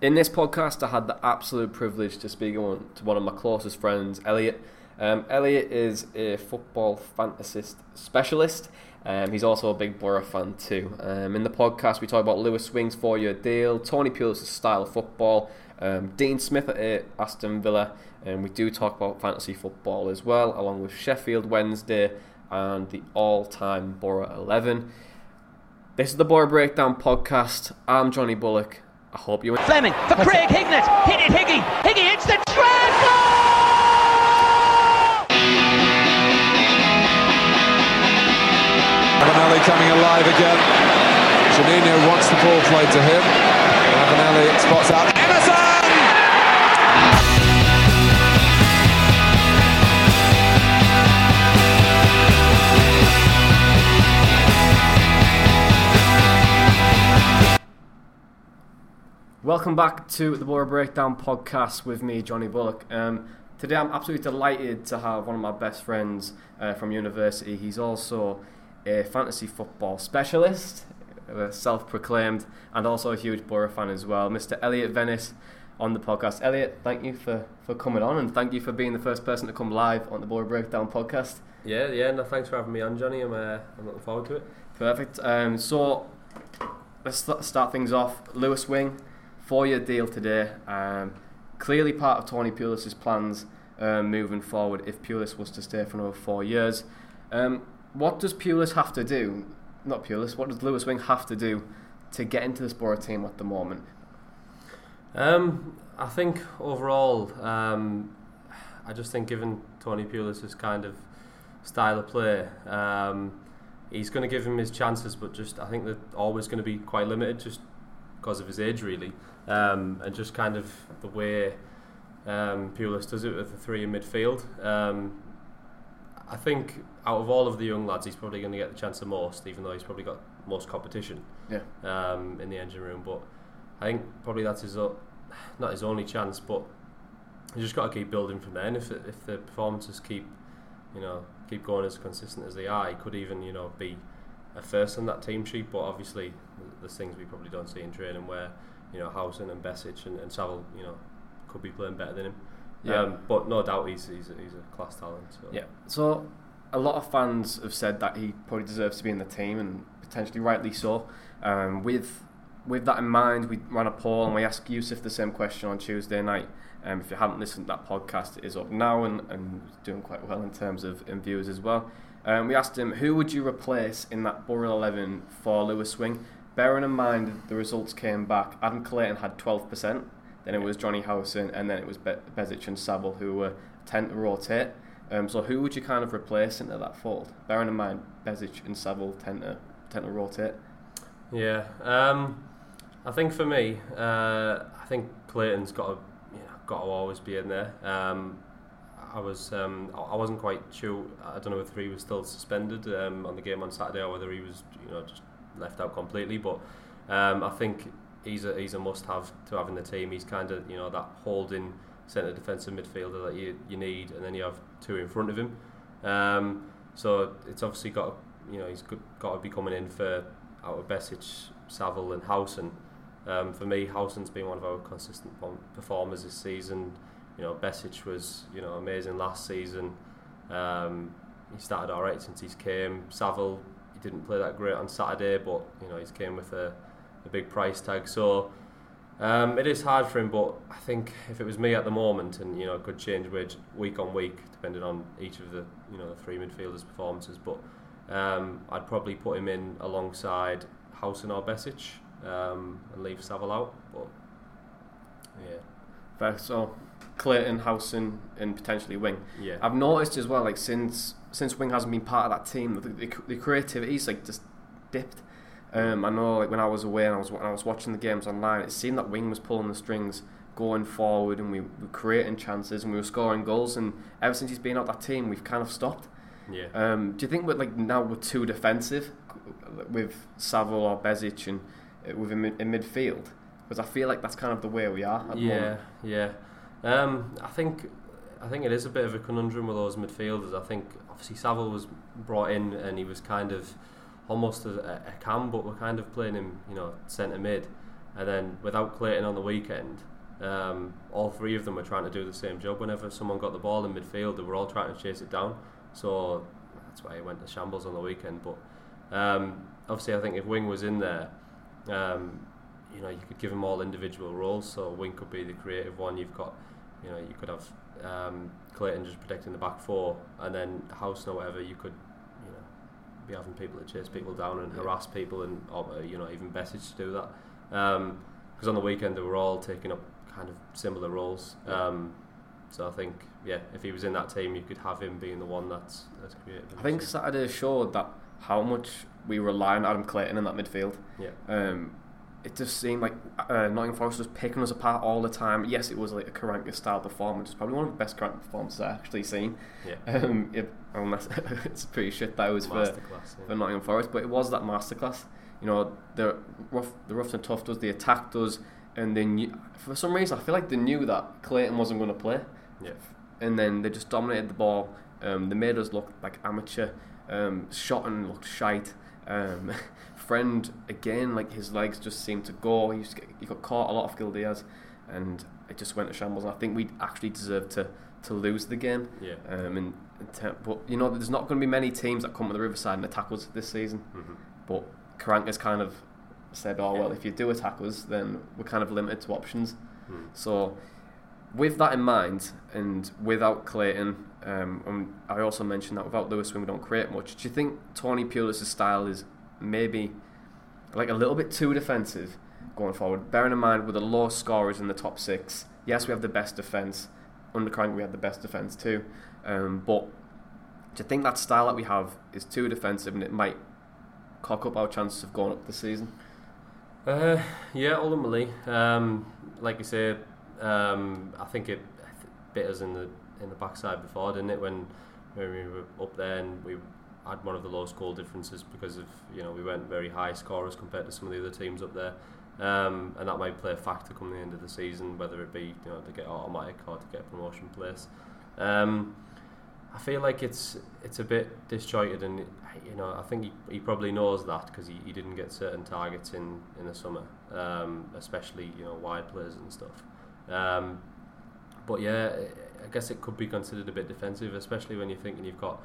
In this podcast, I had the absolute privilege to speak to one of my closest friends, Elliott. Um, Elliott is a football fantasist specialist. Um, he's also a big Boro fan too. Um, in the podcast, we talk about Lewis Wing's four-year deal, Tony Pulis' style of football, um, Dean Smith at Aston Villa, and we do talk about fantasy football as well, along with Sheffield Wednesday and the all-time Boro 11. This is the Boro Breakdown podcast. I'm Johnny Bullock. I hope you. Fleming for Craig Hignett. Hit it, Higgy. Higgy hits the track. Ravanelli coming alive again. Juninho wants the ball played to him. Ravanelli spots out. Emerson! Welcome back to the Boro Breakdown podcast with me, Johnny Bullock. Um, today I'm absolutely delighted to have one of my best friends uh, from university. He's also a fantasy football specialist, uh, self proclaimed, and also a huge Boro fan as well. Mr. Elliott Venis on the podcast. Elliott, thank you for, for coming on and thank you for being the first person to come live on the Boro Breakdown podcast. Yeah, yeah, no, thanks for having me on, Johnny. I'm, uh, I'm looking forward to it. Perfect. Um, so let's st- start things off. Lewis Wing, four year deal today. Um, clearly part of Tony Pulis' plans um, moving forward if Pulis was to stay for another four years. Um, what does Pulis have to do? Not Pulis, what does Lewis Wing have to do to get into this Boro team at the moment? Um, I think overall, um, I just think given Tony Pulis' kind of style of play, um, he's going to give him his chances, but just I think they're always going to be quite limited just because of his age, really, um, and just kind of the way um, Pulis does it with the three in midfield. Um, I think out of all of the young lads, he's probably going to get the chance the most, even though he's probably got most competition Yeah. um, in the engine room. But I think probably that's his o- not his only chance, but you just got to keep building from there. And if if the performances keep you know keep going as consistent as they are, he could even you know be a first on that team sheet. But obviously, there's things we probably don't see in training where you know Howson and Besic and, and Saville you know could be playing better than him. Yeah. Um, but no doubt he's he's a, he's a class talent. So. Yeah. So a lot of fans have said that he probably deserves to be in the team, and potentially rightly so. Um, with with that in mind, we ran a poll and we asked Yusuf the same question on Tuesday night. Um, if you haven't listened to that podcast, it is up now and, and doing quite well in terms of in views as well. Um, we asked him who would you replace in that Boro 11 for Lewis Wing. Bearing in mind the results came back, Adam Clayton had 12%, then it was Johnny Howson, and then it was Be- Besic and Saville who were 10 to rotate. Um, so who would you kind of replace into that fold? Bearing in mind Besic and Saville tend to, tend to rotate. Yeah, um, I think for me, uh, I think Clayton's got to, you know, got to always be in there. Um, I was, um, I I wasn't quite sure. I don't know whether he was still suspended um, on the game on Saturday or whether he was, you know, just left out completely. But um, I think he's a he's a must-have to have in the team. He's kind of, you know, that holding centre defensive midfielder that you you need, and then you have two in front of him. Um, so it's obviously got, you know, he's got, to be coming in for out of Besic, Saville, and Howson. Um, for me, Howson's been one of our consistent performers this season. You know, Besic was you know amazing last season. Um, he started all right since he's came. Saville, didn't play that great on Saturday, but you know he's came with a, a big price tag. So um, it is hard for him, but I think if it was me at the moment, and you know, it could change week on week depending on each of the you know the three midfielders' performances. But um, I'd probably put him in alongside Howson or Besic um, and leave Saville out. But yeah, fair. So Clayton, Howson, and potentially Wing. Yeah, I've noticed as well, like since since Wing hasn't been part of that team, the, the, the creativity's like just dipped. Um, I know, like when I was away and I was when I was watching the games online, it seemed that Wing was pulling the strings, going forward, and we were creating chances and we were scoring goals. And ever since he's been out that team, we've kind of stopped. Yeah. Um, do you think we're like now we're too defensive with Saville or Besic and uh, with in, in midfield? Because I feel like that's kind of the way we are. At yeah, yeah. Um, I think I think it is a bit of a conundrum with those midfielders. I think obviously Saville was brought in and he was kind of almost a, a cam, but we're kind of playing him, you know, centre mid. And then without Clayton on the weekend, um, all three of them were trying to do the same job. Whenever someone got the ball in midfield, they were all trying to chase it down. So that's why he went to shambles on the weekend. But um, obviously, I think if Wing was in there, um, you know, you could give him all individual roles. So Wing could be the creative one. You've got, you know, you could have um, Clayton just protecting the back four, and then House or whatever. You could you know be having people to chase people down and harass people, and or, uh, you know even Besic to do that. Because um, on the weekend they were all taking up kind of similar roles. Um, so I think yeah, if he was in that team, you could have him being the one that's that's creative. I think Saturday showed that how much we rely on Adam Clayton in that midfield. Yeah. Um, it just seemed like uh, Nottingham Forest was picking us apart all the time. Yes, it was like a Karanka style performance. It's probably one of the best Karanka performances I've actually seen. Yeah. Um, it, unless it's pretty shit that was for, yeah. for Nottingham Forest, but it was that masterclass. You know, the rough, the rough and tough does, the attack does, and then for some reason I feel like they knew that Clayton wasn't going to play. Yeah. And then they just dominated the ball. Um, they made us look like amateur. Um, shot and looked shite. Um, Friend again, like his legs just seemed to go. He, get, he got caught a lot of Gil Diaz, and it just went to shambles. And I think we actually deserved to, to lose the game. Yeah. Um, and, and but you know, there's not going to be many teams that come to the Riverside and attack us this season. Mm-hmm. But Karanka's kind of said, "Oh well, if you do attack us, then we're kind of limited to options." Mm. So, with that in mind, and without Clayton, um, and I also mentioned that without Lewis, when we don't create much. Do you think Tony Pulis' style is maybe like a little bit too defensive going forward. Bearing in mind with the low scorers in the top six, yes, we have the best defence. Under Crank, we had the best defence too. Um, but you think that style that we have is too defensive and it might cock up our chances of going up this season? Uh, yeah, ultimately, um, like you say, um, I think it bit us in the in the backside before, didn't it? When when we were up there and we had one of the lowest goal differences because of you know we weren't very high scorers compared to some of the other teams up there, um, and that might play a factor come the end of the season, whether it be you know to get automatic or to get promotion place. Um, I feel like it's it's a bit disjointed, and you know I think he, he probably knows that because he, he didn't get certain targets in in the summer, um, especially you know wide players and stuff. Um, but yeah, I guess it could be considered a bit defensive, especially when you're thinking you've got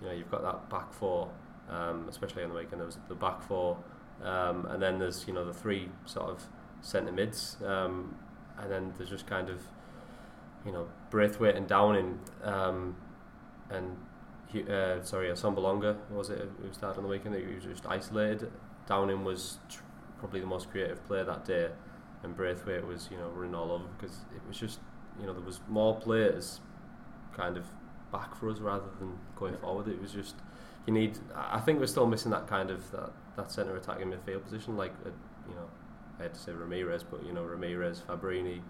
you know you've got that back four, um, especially on the weekend. There was the back four, um, and then there's you know the three sort of centre mids, um, and then there's just kind of you know Braithwaite and Downing, um, and uh, sorry, Assombalonga was it who started on the weekend? He was just isolated. Downing was tr- probably the most creative player that day, and Braithwaite was you know running all over because it was just you know there was more players kind of back for us rather than going forward. It was just you need. I think we're still missing that kind of that, that centre attacking midfield position. Like uh, you know, I had to say Ramirez, but you know Ramirez, Fabbrini,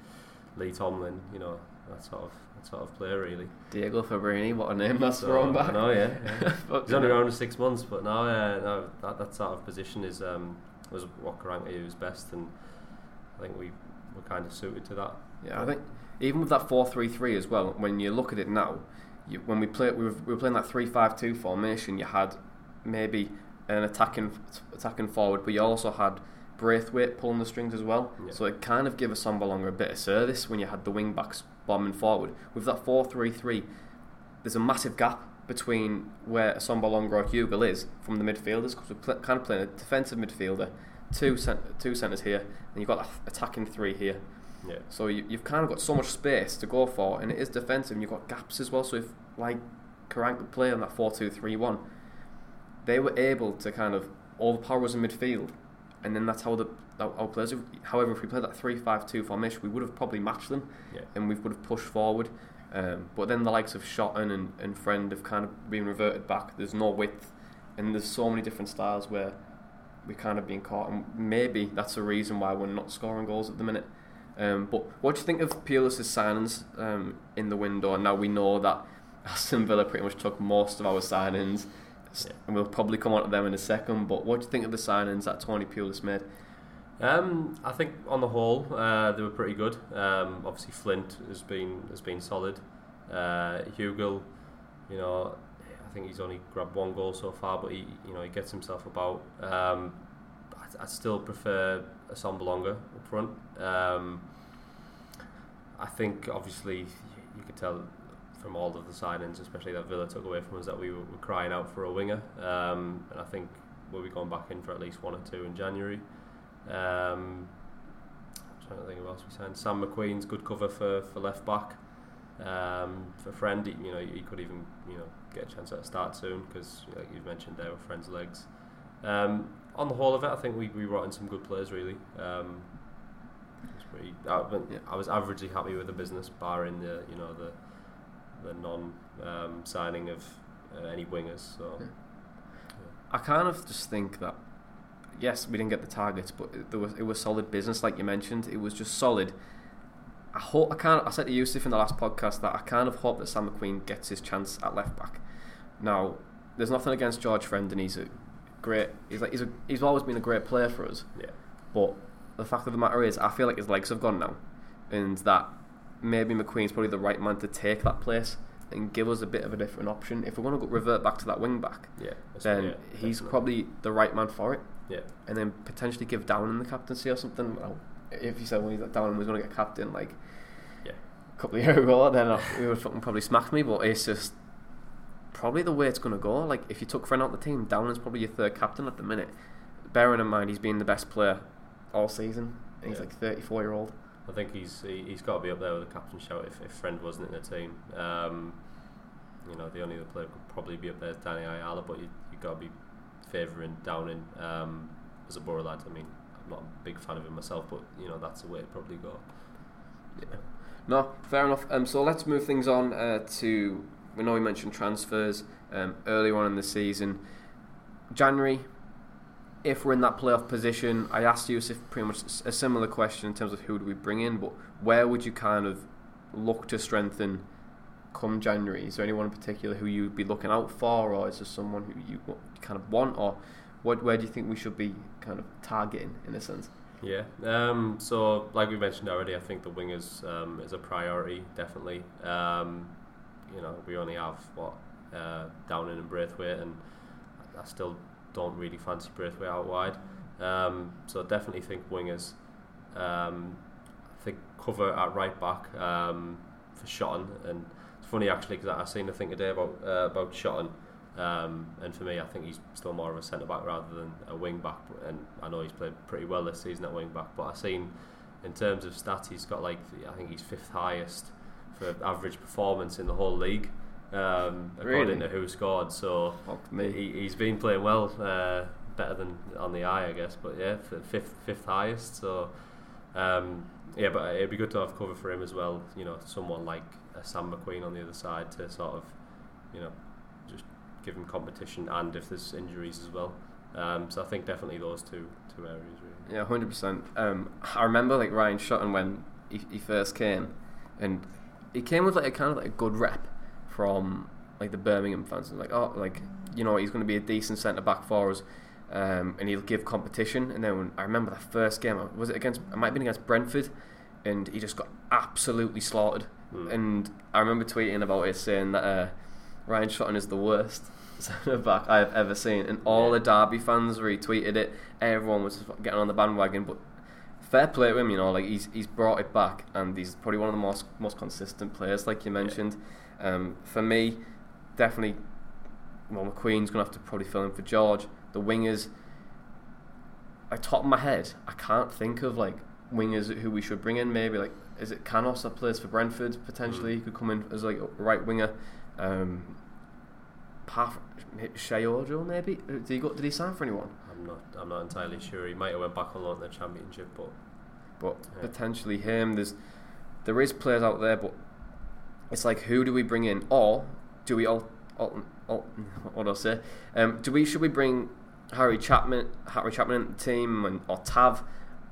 Lee Tomlin. You know that sort of that sort of player really. Diego Fabbrini, what a name that's so, thrown back. No, yeah, yeah. he's only around for six months, but now, uh, no, that that sort of position is um, was what Karanka used best, and I think we were kind of suited to that. Yeah, I think even with that four three three as well. When you look at it now, you, when we played, we were, we were playing that three-five-two formation. You had maybe an attacking attacking forward, but you also had Braithwaite pulling the strings as well. Yeah. So it kind of gave Assombalonga a bit of service when you had the wing backs bombing forward. With that four-three-three, there's a massive gap between where Assombalonga or Hugill is from the midfielders because we're pl- kind of playing a defensive midfielder two cent- two centres here, and you've got that attacking three here. Yeah. So you, you've kind of got so much space to go for, and it is defensive. And you've got gaps as well. So if like Karanka could play on that four-two-three-one, they were able to kind of overpower us in midfield, and then that's how the our players. However, if we played that three-five-two formation, we would have probably matched them, Yeah. and we would have pushed forward. Um, but then the likes of Shotton and, and Friend have kind of been reverted back. There's no width, and there's so many different styles where we're kind of being caught, and maybe that's the reason why we're not scoring goals at the minute. Um, but what do you think of Pulis' signings um, in the window? And now we know that Aston Villa pretty much took most of our signings, Yeah. and we'll probably come on to them in a second. But what do you think of the signings that Tony Pulis made? Um, I think on the whole uh, they were pretty good. Um, obviously Flint has been has been solid. Uh, Hugill, you know, I think he's only grabbed one goal so far, but he you know he gets himself about. Um, I, I still prefer Assombalonga up front. Um, I think obviously you could tell from all of the signings, especially that Villa took away from us, that we were, crying out for a winger. Um, and I think we'll be going back in for at least one or two in January. Um, I'm trying to think of else we signed. Sam McQueen's good cover for, for left back. Um, for Friend, you know, he could even you know get a chance at a start soon because, like you've mentioned there, were Friend's legs. Um, on the whole of it, I think we we brought in some good players. Really, um, pretty, I, but Yeah. I was averagely happy with the business, barring the you know the the non um, signing of uh, any wingers. So Yeah. I kind of just think that yes, we didn't get the targets, but it, there was it was solid business, like you mentioned. It was just solid. I hope I kind of, I said to Yusuf in the last podcast that I kind of hope that Sam McQueen gets his chance at left back. Now, there's nothing against George Friend, and he's a great. He's like he's a, he's always been a great player for us. yeah, But the fact of the matter is, I feel like his legs have gone now, and that maybe McQueen's probably the right man to take that place and give us a bit of a different option. If we're going to revert back to that wing back, yeah. then yeah, he's definitely. probably the right man for it. yeah. And then potentially give Downing the captaincy or something. Well, if you said when well, Down was going to get captain, like Yeah. a couple of years ago, then he would fucking probably smack me. But it's just probably the way it's going to go. Like if you took Friend out the team, Down is probably your third captain at the minute. Bearing in mind he's been the best player all season. And he's Yeah. like 34 year old. I think he's he, he's got to be up there with the captain shout if, if Friend wasn't in the team. Um, you know, the only other player could probably be up there is Danny Ayala, but you you got to be favouring Downing um, as a Boro lad. I mean, I'm not a big fan of him myself, but you know that's the way it probably go. Yeah. No, fair enough. Um, so let's move things on uh, to. We know we mentioned transfers um, earlier on in the season. January, if we're in that playoff position, I asked you pretty much a similar question in terms of who do we bring in, but where would you kind of look to strengthen come January? Is there anyone in particular who you'd be looking out for, or is there someone who you kind of want, or what, where do you think we should be kind of targeting in a sense? Yeah. Um, so, like we mentioned already, I think the wingers um, is a priority, definitely. Um, you know, we only have what uh, Downing and Braithwaite, and I still don't really fancy Braithwaite out wide. Um, so, I definitely think wingers. Um, I think cover at right back um, for Shotton, and it's funny actually because I seen a thing today about uh, about Shotton. Um, and for me, I think he's still more of a centre back rather than a wing back. And I know he's played pretty well this season at wing back. But I've seen, in terms of stats, he's got like I think he's fifth highest for average performance in the whole league, um, according Really? to WhoScored. So he, he's been playing well, uh, better than on the eye, I guess. But yeah, fifth fifth highest. So um, yeah, but it'd be good to have cover for him as well. You know, someone like a Sam McQueen on the other side to sort of, you know, just give him competition and if there's injuries as well. Um, so I think definitely those two two areas really. Yeah, hundred percent. Um, I remember like Ryan Shotton when he, he first came, and he came with like a kind of like a good rep from like the Birmingham fans. Like, oh, like you know, he's going to be a decent centre back for us, um, and he'll give competition. And then when I remember the first game, was it against? It might have been against Brentford, and he just got absolutely slaughtered. Mm. And I remember tweeting about it, saying that uh, Ryan Shotton is the worst centre back I've ever seen, and all Yeah. the Derby fans retweeted it. Everyone was getting on the bandwagon, but fair play to him, you know, like he's he's brought it back, and he's probably one of the most most consistent players, like you mentioned. Um, for me, definitely, well, McQueen's gonna have to probably fill in for George. The wingers, I top of my head, I can't think of like wingers who we should bring in. Maybe like is it Canos that plays for Brentford potentially? He could come in as like a right winger. Um, Path Sheyi Ojo maybe. Did he go? Did he sign for anyone? I'm not. I'm not entirely sure. He might have went back on loan in the championship, but But Yeah. potentially him. There's there is players out there, but it's like who do we bring in, or do we all? all, all what do I say? Um, do we should we bring Harry Chapman, Harry Chapman into the team, and, or Tav?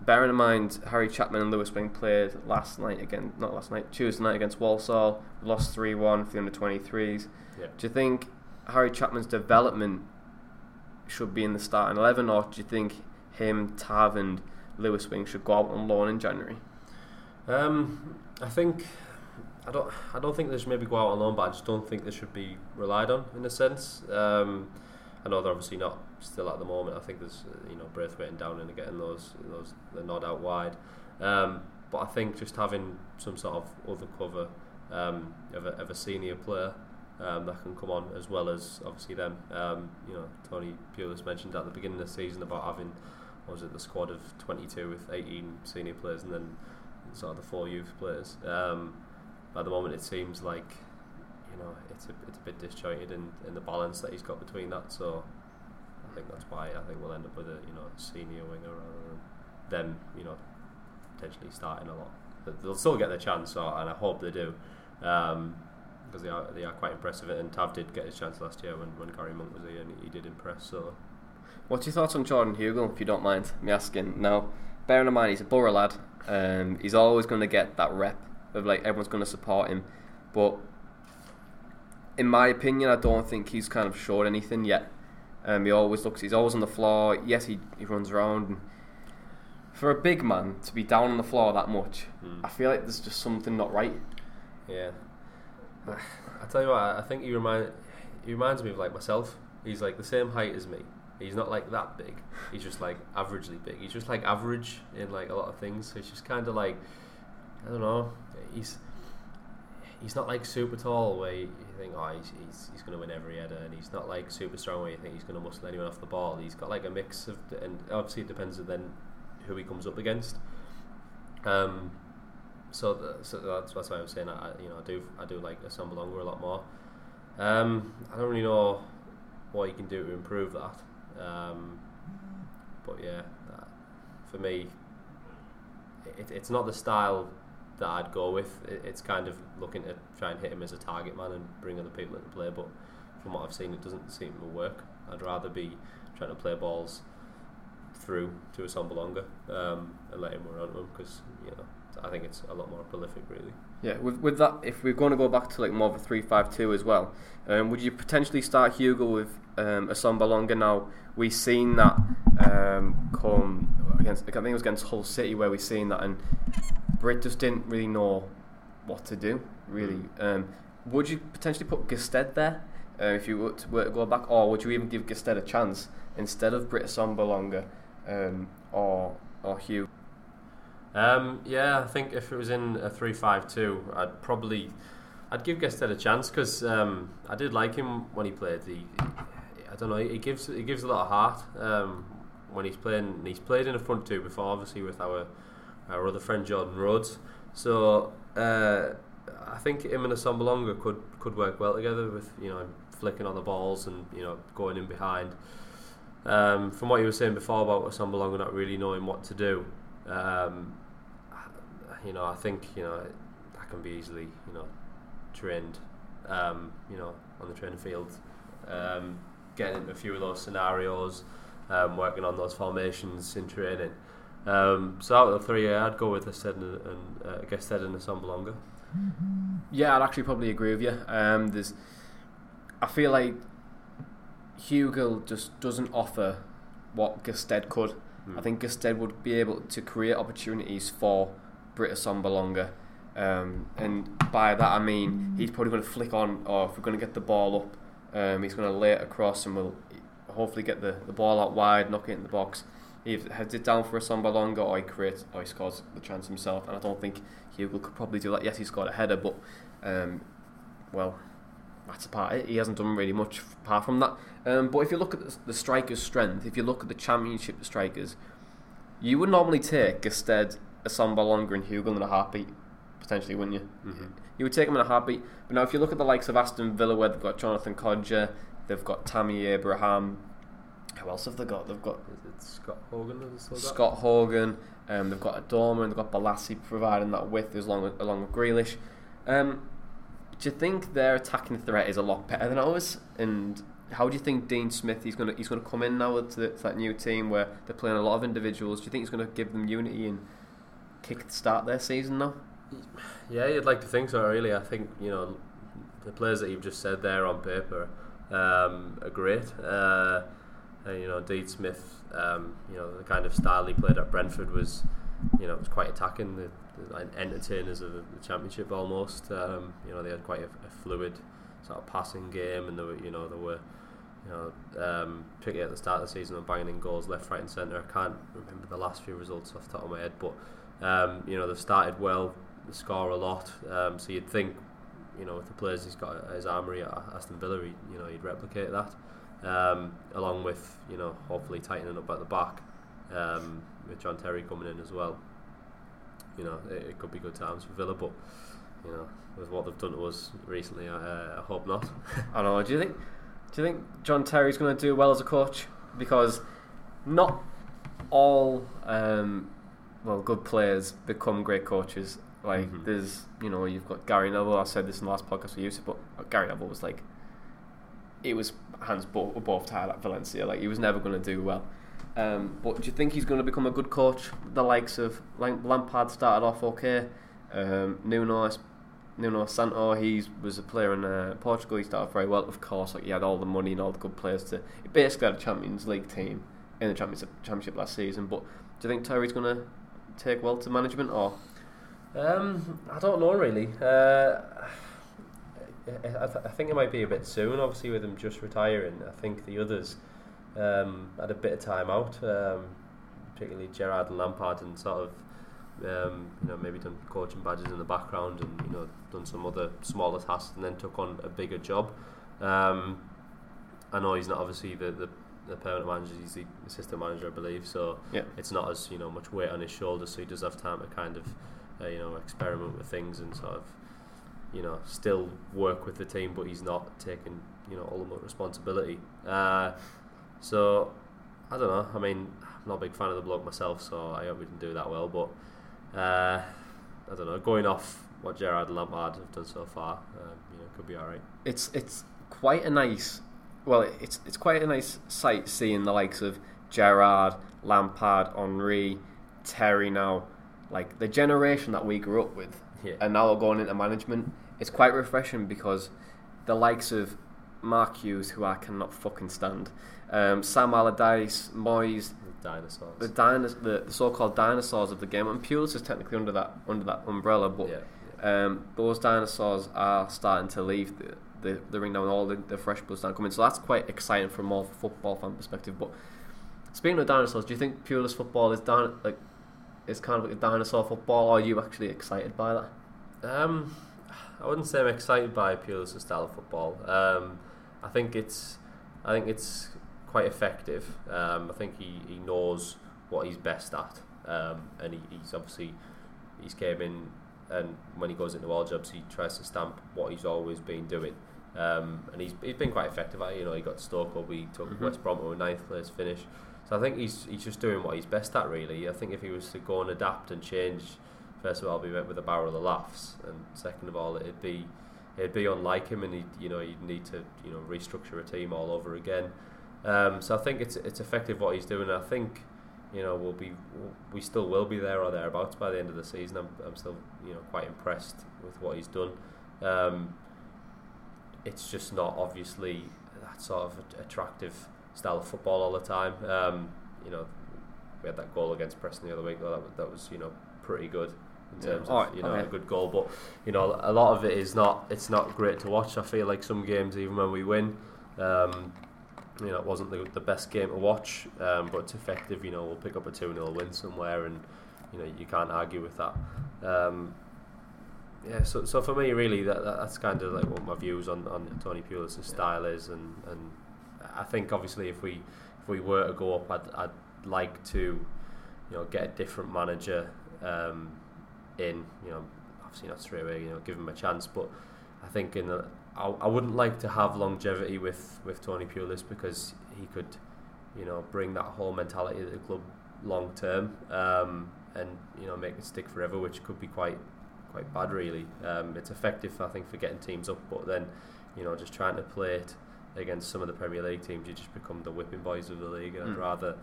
Bearing in mind Harry Chapman and Lewis Wing played last night again, not last night, Tuesday night against Walsall, lost three one for the under twenty threes. yeah. Do you think Harry Chapman's development should be in the starting eleven, or do you think him, Tav, and Lewis Wing should go out on loan in January? Um, I think I don't. I don't think they should maybe go out on loan, but I just don't think they should be relied on in a sense. Um, I know they're obviously not still at the moment. I think there's you know Braithwaite and Downing are getting those those the nod out wide. Um, but I think just having some sort of other cover um, of, a, of a senior player um, that can come on as well as obviously them. Um, you know, Tony Pulis mentioned at the beginning of the season about having was it the squad of 22 with 18 senior players and then sort of the four youth players. Um, at the moment, it seems like you know it's a it's a bit disjointed in, in the balance that he's got between that. So I think that's why I think we'll end up with a you know senior winger rather than them you know potentially starting a lot. They'll still get their chance, so, and I hope they do. Um, because they are they are quite impressive, and Tav did get his chance last year when, when Gary Monk was here, and he did impress. So What's your thoughts on Jordan Hugill, if you don't mind me asking? Now, bearing in mind he's a Boro lad, um, he's always going to get that rep of like everyone's going to support him, but in my opinion, I don't think he's kind of showed anything yet. Um, he always looks, he's always on the floor. Yes, he, he runs around. And for a big man to be down on the floor that much, Hmm. I feel like there's just something not right. Yeah. I tell you what, I think he remind he reminds me of like myself. He's like the same height as me. He's not like that big. He's just like averagely big. He's just like average in like a lot of things. So it's just kind of like I don't know. He's he's not like super tall where you think oh he's he's, he's going to win every header, and he's not like super strong where you think he's going to muscle anyone off the ball. He's got like a mix of and obviously it depends on then who he comes up against. Um, so, th- so that's, that's why I was saying I, you know I do I do like Assombalonga a lot more. Um, I don't really know what you can do to improve that. Um, but yeah, for me, it, it's not the style that I'd go with. It's kind of looking to try and hit him as a target man and bring other people into play. But from what I've seen, it doesn't seem to work. I'd rather be trying to play balls through to Assombalonga um, and let him run onto him because you know I think it's a lot more prolific really. Yeah, with, with that, if we're going to go back to like more of a three-five-two as well, um, would you potentially start Hugill with um, Assombalonga now? We've seen that um, come against, I think it was against Hull City where we've seen that, and Britt just didn't really know what to do. Really, um, would you potentially put Gestede there uh, if you were to, were to go back, or would you even give Gestede a chance instead of Britt Assombalonga um, or or Hugh? Um, yeah, I think if it was in a three-five-two, I'd probably I'd give Gestede a chance because um, I did like him when he played. He, I don't know, he gives he gives a lot of heart um, when he's playing. He's played in a front two before, obviously with our our other friend Jordan Rhodes. So uh, I think him and Assombalonga could could work well together with you know flicking on the balls and you know going in behind. Um, from what you were saying before about Assombalonga not really knowing what to do, um, you know, I think you know that can be easily you know trained, um, you know, on the training field, um, getting into a few of those scenarios, um, working on those formations in training. Um, so out of the three, I'd go with Gestede and, and uh, Gestede and Assombalonga. Yeah, I'd actually probably agree with you. Um, there's, I feel like Hugill just doesn't offer what Gestede could. I think Gestede would be able to create opportunities for Britt Assombalonga. Um, and by that I mean he's probably going to flick on, or if we're going to get the ball up, um, he's going to lay it across and we'll hopefully get the, the ball out wide, knock it in the box. He heads it down for Assombalonga or he creates, or he scores the chance himself. And I don't think Hugill could probably do that. Yes, he scored a header, but um, well, that's it. He hasn't done really much apart from that. Um, but if you look at the, strikers' strength, if you look at the championship strikers, You would normally take Gestede, Asomba Longer, and Hugill in a heartbeat, potentially, wouldn't you? Mm-hmm. You would take them in a heartbeat. But now, if you look at the likes of Aston Villa, where they've got Jonathan Kodjia, they've got Tammy Abraham. Who else have they got? They've got Is it Scott Hogan? that they still got? Scott Hogan. Um, they've got Adomah and they've got Bolasie providing that width as long along with Grealish. Um, do you think their attacking threat is a lot better than ours? And how do you think Dean Smith he's gonna he's gonna come in now to, the, to that new team where they're playing a lot of individuals? Do you think he's gonna give them unity and kick start their season now? Yeah, you'd like to think so. Really, I think you know the players that you've just said there on paper um, are great. Uh, and, you know, Dean Smith. Um, you know, the kind of style he played at Brentford was, you know, it was quite attacking. The, the entertainers of the championship almost. Um, you know, they had quite a, a, fluid sort of passing game, and they were, you know, they were. You know, um, at the start of the season, were banging in goals left, right, and centre. I can't remember the last few results off the top of my head, but um, you know they've started well, score a lot. Um, so you'd think, you know, with the players he's got at his armoury at Aston Villa, he, you know, he'd replicate that. Um, along with you know hopefully tightening up at the back um, with John Terry coming in as well. You know it, it, could be good times for Villa, but you know with what they've done to us recently, I, uh, I hope not. I know. Do you think? Do you think John Terry's going to do well as a coach? Because not all um, well good players become great coaches. Like mm-hmm. there's you know you've got Gary Neville. I said this in the last podcast we used, but Gary Neville was like it was hands both, both tied at Valencia. Like he was never going to do well. Um, but do you think he's going to become a good coach? The likes of Lampard started off okay. Um, Nuno, Nuno Santo, he was a player in uh, Portugal. He started very well, of course. Like he had all the money and all the good players to. He basically had a Champions League team in the Championship Championship last season. But do you think Terry's going to take well to management or? Um, I don't know really. Uh, I, th- I, think it might be a bit soon. Obviously, with him just retiring, I think the others um, had a bit of time out, um, particularly Gerrard and Lampard, and sort of um, you know maybe done coaching badges in the background, and you know done some other smaller tasks, and then took on a bigger job. Um, I know he's not obviously the, the the permanent manager, he's the assistant manager, I believe. So yeah. it's not as you know much weight on his shoulders, so he does have time to kind of uh, you know experiment with things and sort of you know, still work with the team, but he's not taking, you know, all ultimate responsibility. Uh, so, I don't know. I mean, I'm not a big fan of the bloke myself, so I hope we didn't do that well. But uh, I don't know. Going off what Gerrard Lampard have done so far, um, you know, could be all right. It's it's quite a nice, well, it's it's quite a nice sight seeing the likes of Gerrard, Lampard, Henry, Terry now, like the generation that we grew up with yeah. and now are going into management. It's quite refreshing because the likes of Mark Hughes, who I cannot fucking stand, um, Sam Allardyce, Moyes, the dinosaurs, the, dinos- the, the so-called dinosaurs of the game, and Pulis is technically under that under that umbrella, but yeah, yeah. Um, those dinosaurs are starting to leave the, the, the ring now, and all the, the fresh blood starting coming. So that's quite exciting from a more football fan perspective. But speaking of dinosaurs, do you think Pulis football is down like is kind of like a dinosaur football, are you actually excited by that? Um, I wouldn't say I'm excited by Pulis' style of football. Um, I think it's, I think it's quite effective. Um, I think he, he knows what he's best at, um, and he, he's obviously he's came in and when he goes into all jobs, he tries to stamp what he's always been doing. Um, and he's, he's been quite effective at it. You know, he got Stoke up, he took mm-hmm. West Brom to a ninth place finish. So I think he's he's just doing what he's best at. Really, I think if he was to go and adapt and change, first of all, we went with a barrel of laughs, and second of all, it'd be it'd be unlike him, and he you know you'd need to you know restructure a team all over again. Um, so I think it's it's effective what he's doing. I think you know we'll be we still will be there or thereabouts by the end of the season. I'm I'm still you know quite impressed with what he's done. Um, it's just not obviously that sort of attractive style of football all the time. Um, you know, we had that goal against Preston the other week. Though that, that was you know pretty good in terms yeah. of you know okay. a good goal. But you know, a lot of it is not. It's not great to watch. I feel like some games, even when we win, um, you know, it wasn't the, the best game to watch, um, but it's effective. You know, we'll pick up a two 0 win somewhere, and you know you can't argue with that. Um, yeah, so so for me, really, that, that that's kind of like what my views on, on Tony Pulis' style is, and, and I think obviously if we if we were to go up, I'd, I'd like to you know, get a different manager um, in. You know, obviously not straight away. You know, give him a chance, but I think in the, I, I wouldn't like to have longevity with with Tony Pulis because he could, you know, bring that whole mentality to the club long term um, and you know make it stick forever, which could be quite quite bad really. Um, it's effective I think for getting teams up, but then you know just trying to play it against some of the Premier League teams, you just become the whipping boys of the league. And Mm. I'd rather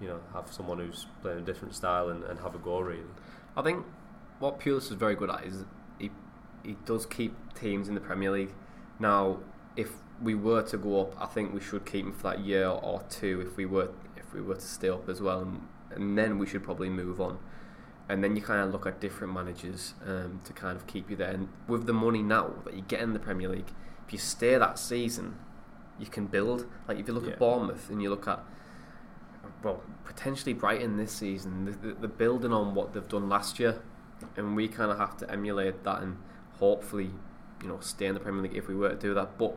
you know have someone who's playing a different style and, and have a go really. I think what Pulis is very good at is he he does keep teams in the Premier League. Now, if we were to go up, I think we should keep him for that year or two. If we were if we were to stay up as well, and, and then we should probably move on. And then you kind of look at different managers um, to kind of keep you there. And with the money now that you get in the Premier League, if you stay that season, you can build. Like if you look Yeah. at Bournemouth and you look at well, potentially Brighton this season, the, building on what they've done last year, and we kind of have to emulate that and hopefully, you know, stay in the Premier League if we were to do that. But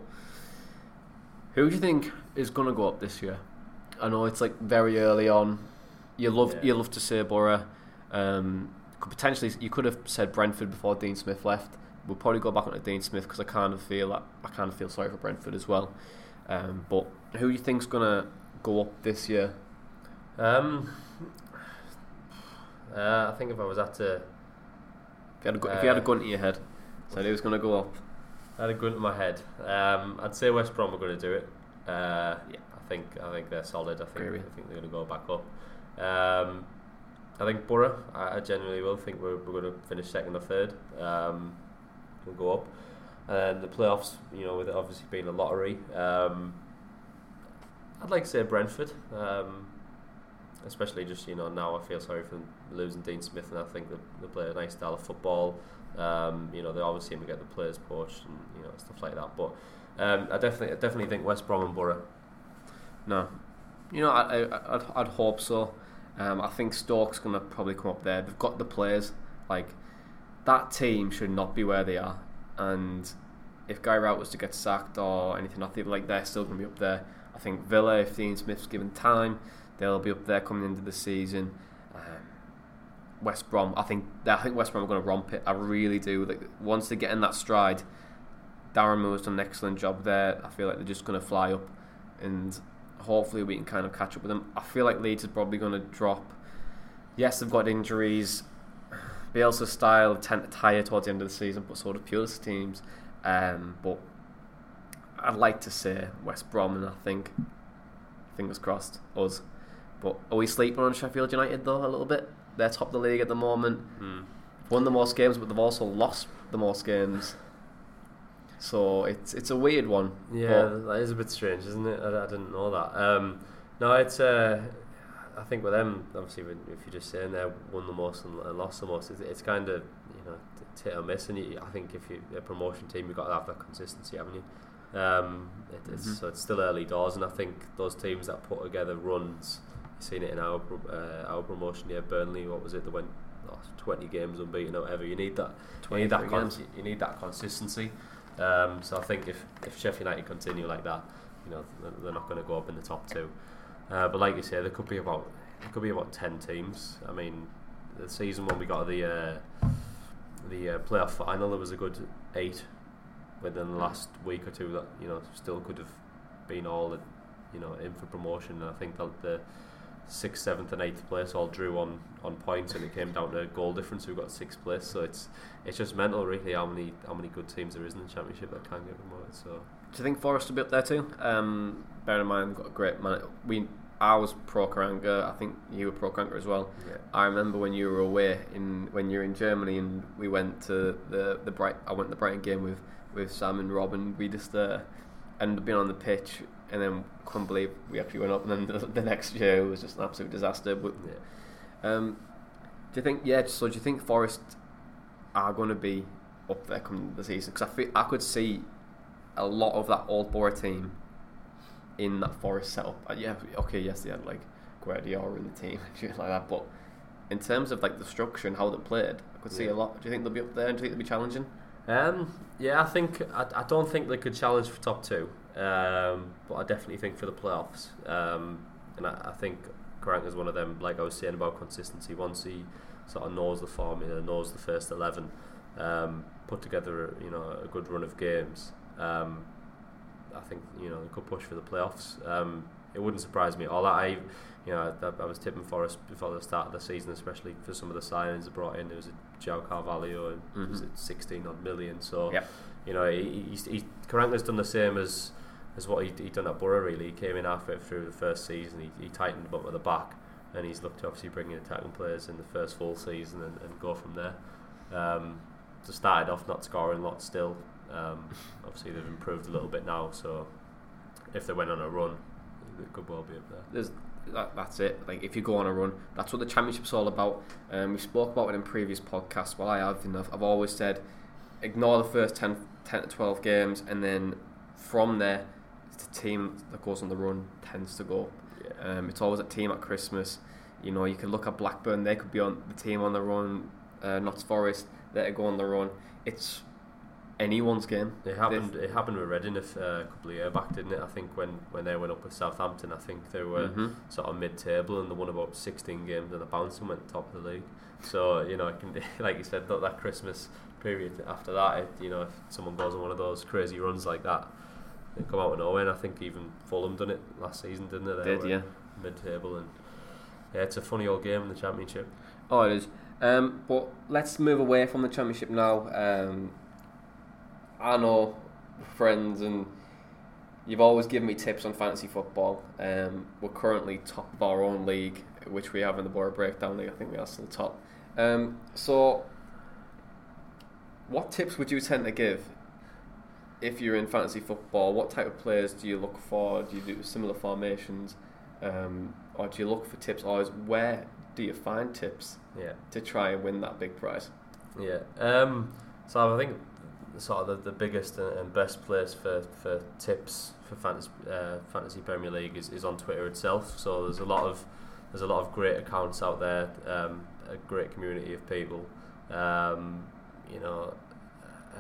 who do you think is going to go up this year? I know it's like very early on. You love Yeah. you love to say Boro. Um, could potentially you could have said Brentford before Dean Smith left. We'll probably go back onto Dean Smith because I kind of feel that I kind of feel sorry for Brentford as well. Um, but who do you think's going to go up this year? Um, uh, I think if I was at to If you had a, gu- if you had a Uh, gun to your head, said who's going to go up? I had a gun to my head. Um, I'd say West Brom are going to do it. Uh, Yeah. I think I think they're solid. I think I think they're going to go back up. Um, I think Boro. I, I genuinely will think we're, we're going to finish second or third. Um, we'll go up, and the playoffs. You know, with it obviously being a lottery. Um, I'd like to say Brentford. Um, especially just you know now I feel sorry for losing Dean Smith, and I think they, they play a nice style of football. Um, you know, they always seem to get the players poached and you know stuff like that. But um, I definitely, I definitely think West Brom and Boro. No, you know, I, I, I'd, I'd hope so. Um, I think Stoke's going to probably come up there. They've got the players. Like that team should not be where they are. And if Gary Rowett was to get sacked or anything, I think like they're still going to be up there. I think Villa, if Dean Smith's given time, they'll be up there coming into the season. Um, West Brom, I think I think West Brom are going to romp it. I really do. Like once they get in that stride, Darren Moore's done an excellent job there. I feel like they're just going to fly up, and hopefully we can kind of catch up with them. I feel like Leeds is probably going to drop. Yes, they've got injuries. Bielsa's style tend to tire towards the end of the season, but sort of Pulis teams. Um, but I'd like to say West Brom, and I think fingers crossed us. But are we sleeping on Sheffield United though a little bit? They're top of the league at the moment. Won the most games, but they've also lost the most games. So it's it's a weird one. Yeah, that is a bit strange, isn't it? I, I didn't know that. Um, no, it's. Uh, I think with them, obviously, when, if you're just saying they won the most and, and lost the most, it's, it's kind of you know hit or miss. And you, I think if you're a promotion team, you've got to have that consistency, haven't you? Um, it, it's, Mhm. So it's still early doors, and I think those teams that put together runs, you've seen it in our uh, our promotion year. Burnley, what was it? They went oh, 20 games unbeaten or whatever. You need that. You need that. 23 Con- games. you need that consistency. Um, so I think if, if Sheffield United continue like that, you know they're- not going to go up in the top two. Uh, but like you say, there could be about there could be about ten teams. I mean, the season when we got the uh, the uh, playoff final, there was a good eight within the last week or two that you know still could have been all you know in for promotion. And I think that the sixth, seventh, and eighth place all drew on, on points, and it came down to goal difference. Who got sixth place? So it's it's just mental, really, how many how many good teams there is in the championship that can get promoted. So Do you think Forest will be up there too? Um, bear in mind, we've got a great man. We, I was pro Karanka. I think you were pro Karanka as well. yeah, I remember when you were away in when you were in Germany and we went to the the bright. I went to the Brighton game with with Sam and Rob and we just uh, ended up being on the pitch and then couldn't believe we actually went up and then the, the next year was just an absolute disaster. But yeah. um, do you think yeah? So do you think Forest are going to be up there coming the season? Because I feel I could see a lot of that old Boro team in that Forest setup. Uh, yeah, okay, yes, they had like Guardiola in the team and shit like that, but in terms of like the structure and how they played, I could see Yeah. a lot. Do you think they'll be up there? And do you think they'll be challenging? Um, yeah, I think I, I don't think they could challenge for top two, um, but I definitely think for the playoffs. Um, and I, I think is one of them. Like I was saying about consistency. Once he sort of knows the formula, knows the first eleven, um, put together you know a good run of games. Um, I think you know they could push for the playoffs. Um, it wouldn't surprise me at all. I, you know, I, I was tipping Forest before the start of the season, especially for some of the signings they brought in. There was a João Carvalho and mm-hmm. was it 16 odd million. So, yep. you know, he, he, he Karanka's done the same as as what he he done at Boro. Really, he came in halfway through the first season. He, he tightened up at the back, and he's looked to obviously bring in attacking players in the first full season and, and go from there. Um, so started off not scoring lots still. Um, obviously, they've improved a little bit now. So, if they went on a run, it could well be up there. There's, that, that's it. Like if you go on a run, that's what the championship's all about. Um, we spoke about it in previous podcasts. Well, I have enough. I've always said, ignore the first 10, 10 to twelve games, and then from there, the team that goes on the run tends to go. Yeah. Um, it's always a team at Christmas. You know, you can look at Blackburn; they could be on the team on the run. Uh, Notts Forest, they go on the run. It's anyone's game. It happened. They've, it happened with Reading a, uh, a couple of years back, didn't it? I think when, when they went up with Southampton, I think they were mm-hmm. sort of mid-table and they won about 16 games and a bounce and went top of the league. So you know, can, like you said, that, that Christmas period after that, it, you know, if someone goes on one of those crazy runs like that, come out of nowhere. And I think even Fulham done it last season, didn't they? they Did yeah. Mid-table and yeah, it's a funny old game in the Championship. Oh, it is. Um, but let's move away from the Championship now. Um, I know friends and you've always given me tips on fantasy football. Um, we're currently top of our own league, which we have in the Boro Breakdown League. I think we are still top. Um, so, what tips would you tend to give if you're in fantasy football? What type of players do you look for? Do you do similar formations, um, or do you look for tips? Or where do you find tips? Yeah. To try and win that big prize. Yeah. Um, so I think sort of the, the biggest and best place for, for tips for fantasy, uh, fantasy Premier League is, is on Twitter itself. So there's a lot of there's a lot of great accounts out there, um, a great community of people, um, you know,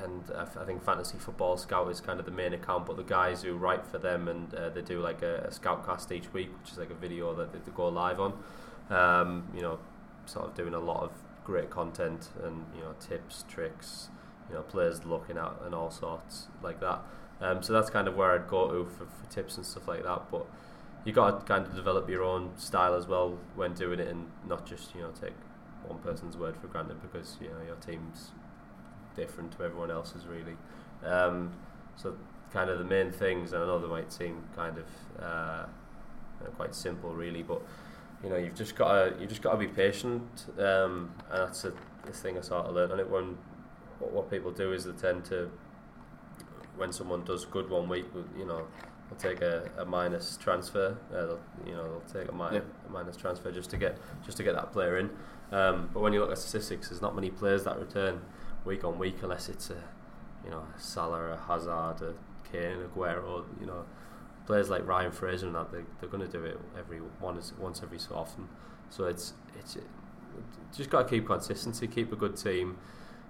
and I, think Fantasy Football Scout is kind of the main account, but the guys who write for them and uh, they do like a, a scoutcast each week, which is like a video that they, they go live on, um, you know, sort of doing a lot of great content and you know tips, tricks, you know players looking at and all sorts like that. Um, so that's kind of where I'd go to for, for tips and stuff like that. But you got to kind of develop your own style as well when doing it, and not just you know take one person's word for granted because you know your team's different to everyone else's really. Um, so kind of the main things, and I know they might seem kind of uh, quite simple really, but you know you've just got to you just got to be patient, um, and that's a, the thing I sort of learned on it when what, what people do is they tend to, when someone does good one week, you know, they'll take a, a minus transfer. Uh, you know, they'll take a, mi- yeah. a, minus transfer just to get just to get that player in. Um, but when you look at statistics, there's not many players that return week on week unless it's a, you know, a Salah, a Hazard, a Kane, Aguero. You know, players like Ryan Fraser and that they they're going to do it every once once every so often. So it's it's just got to keep consistency, keep a good team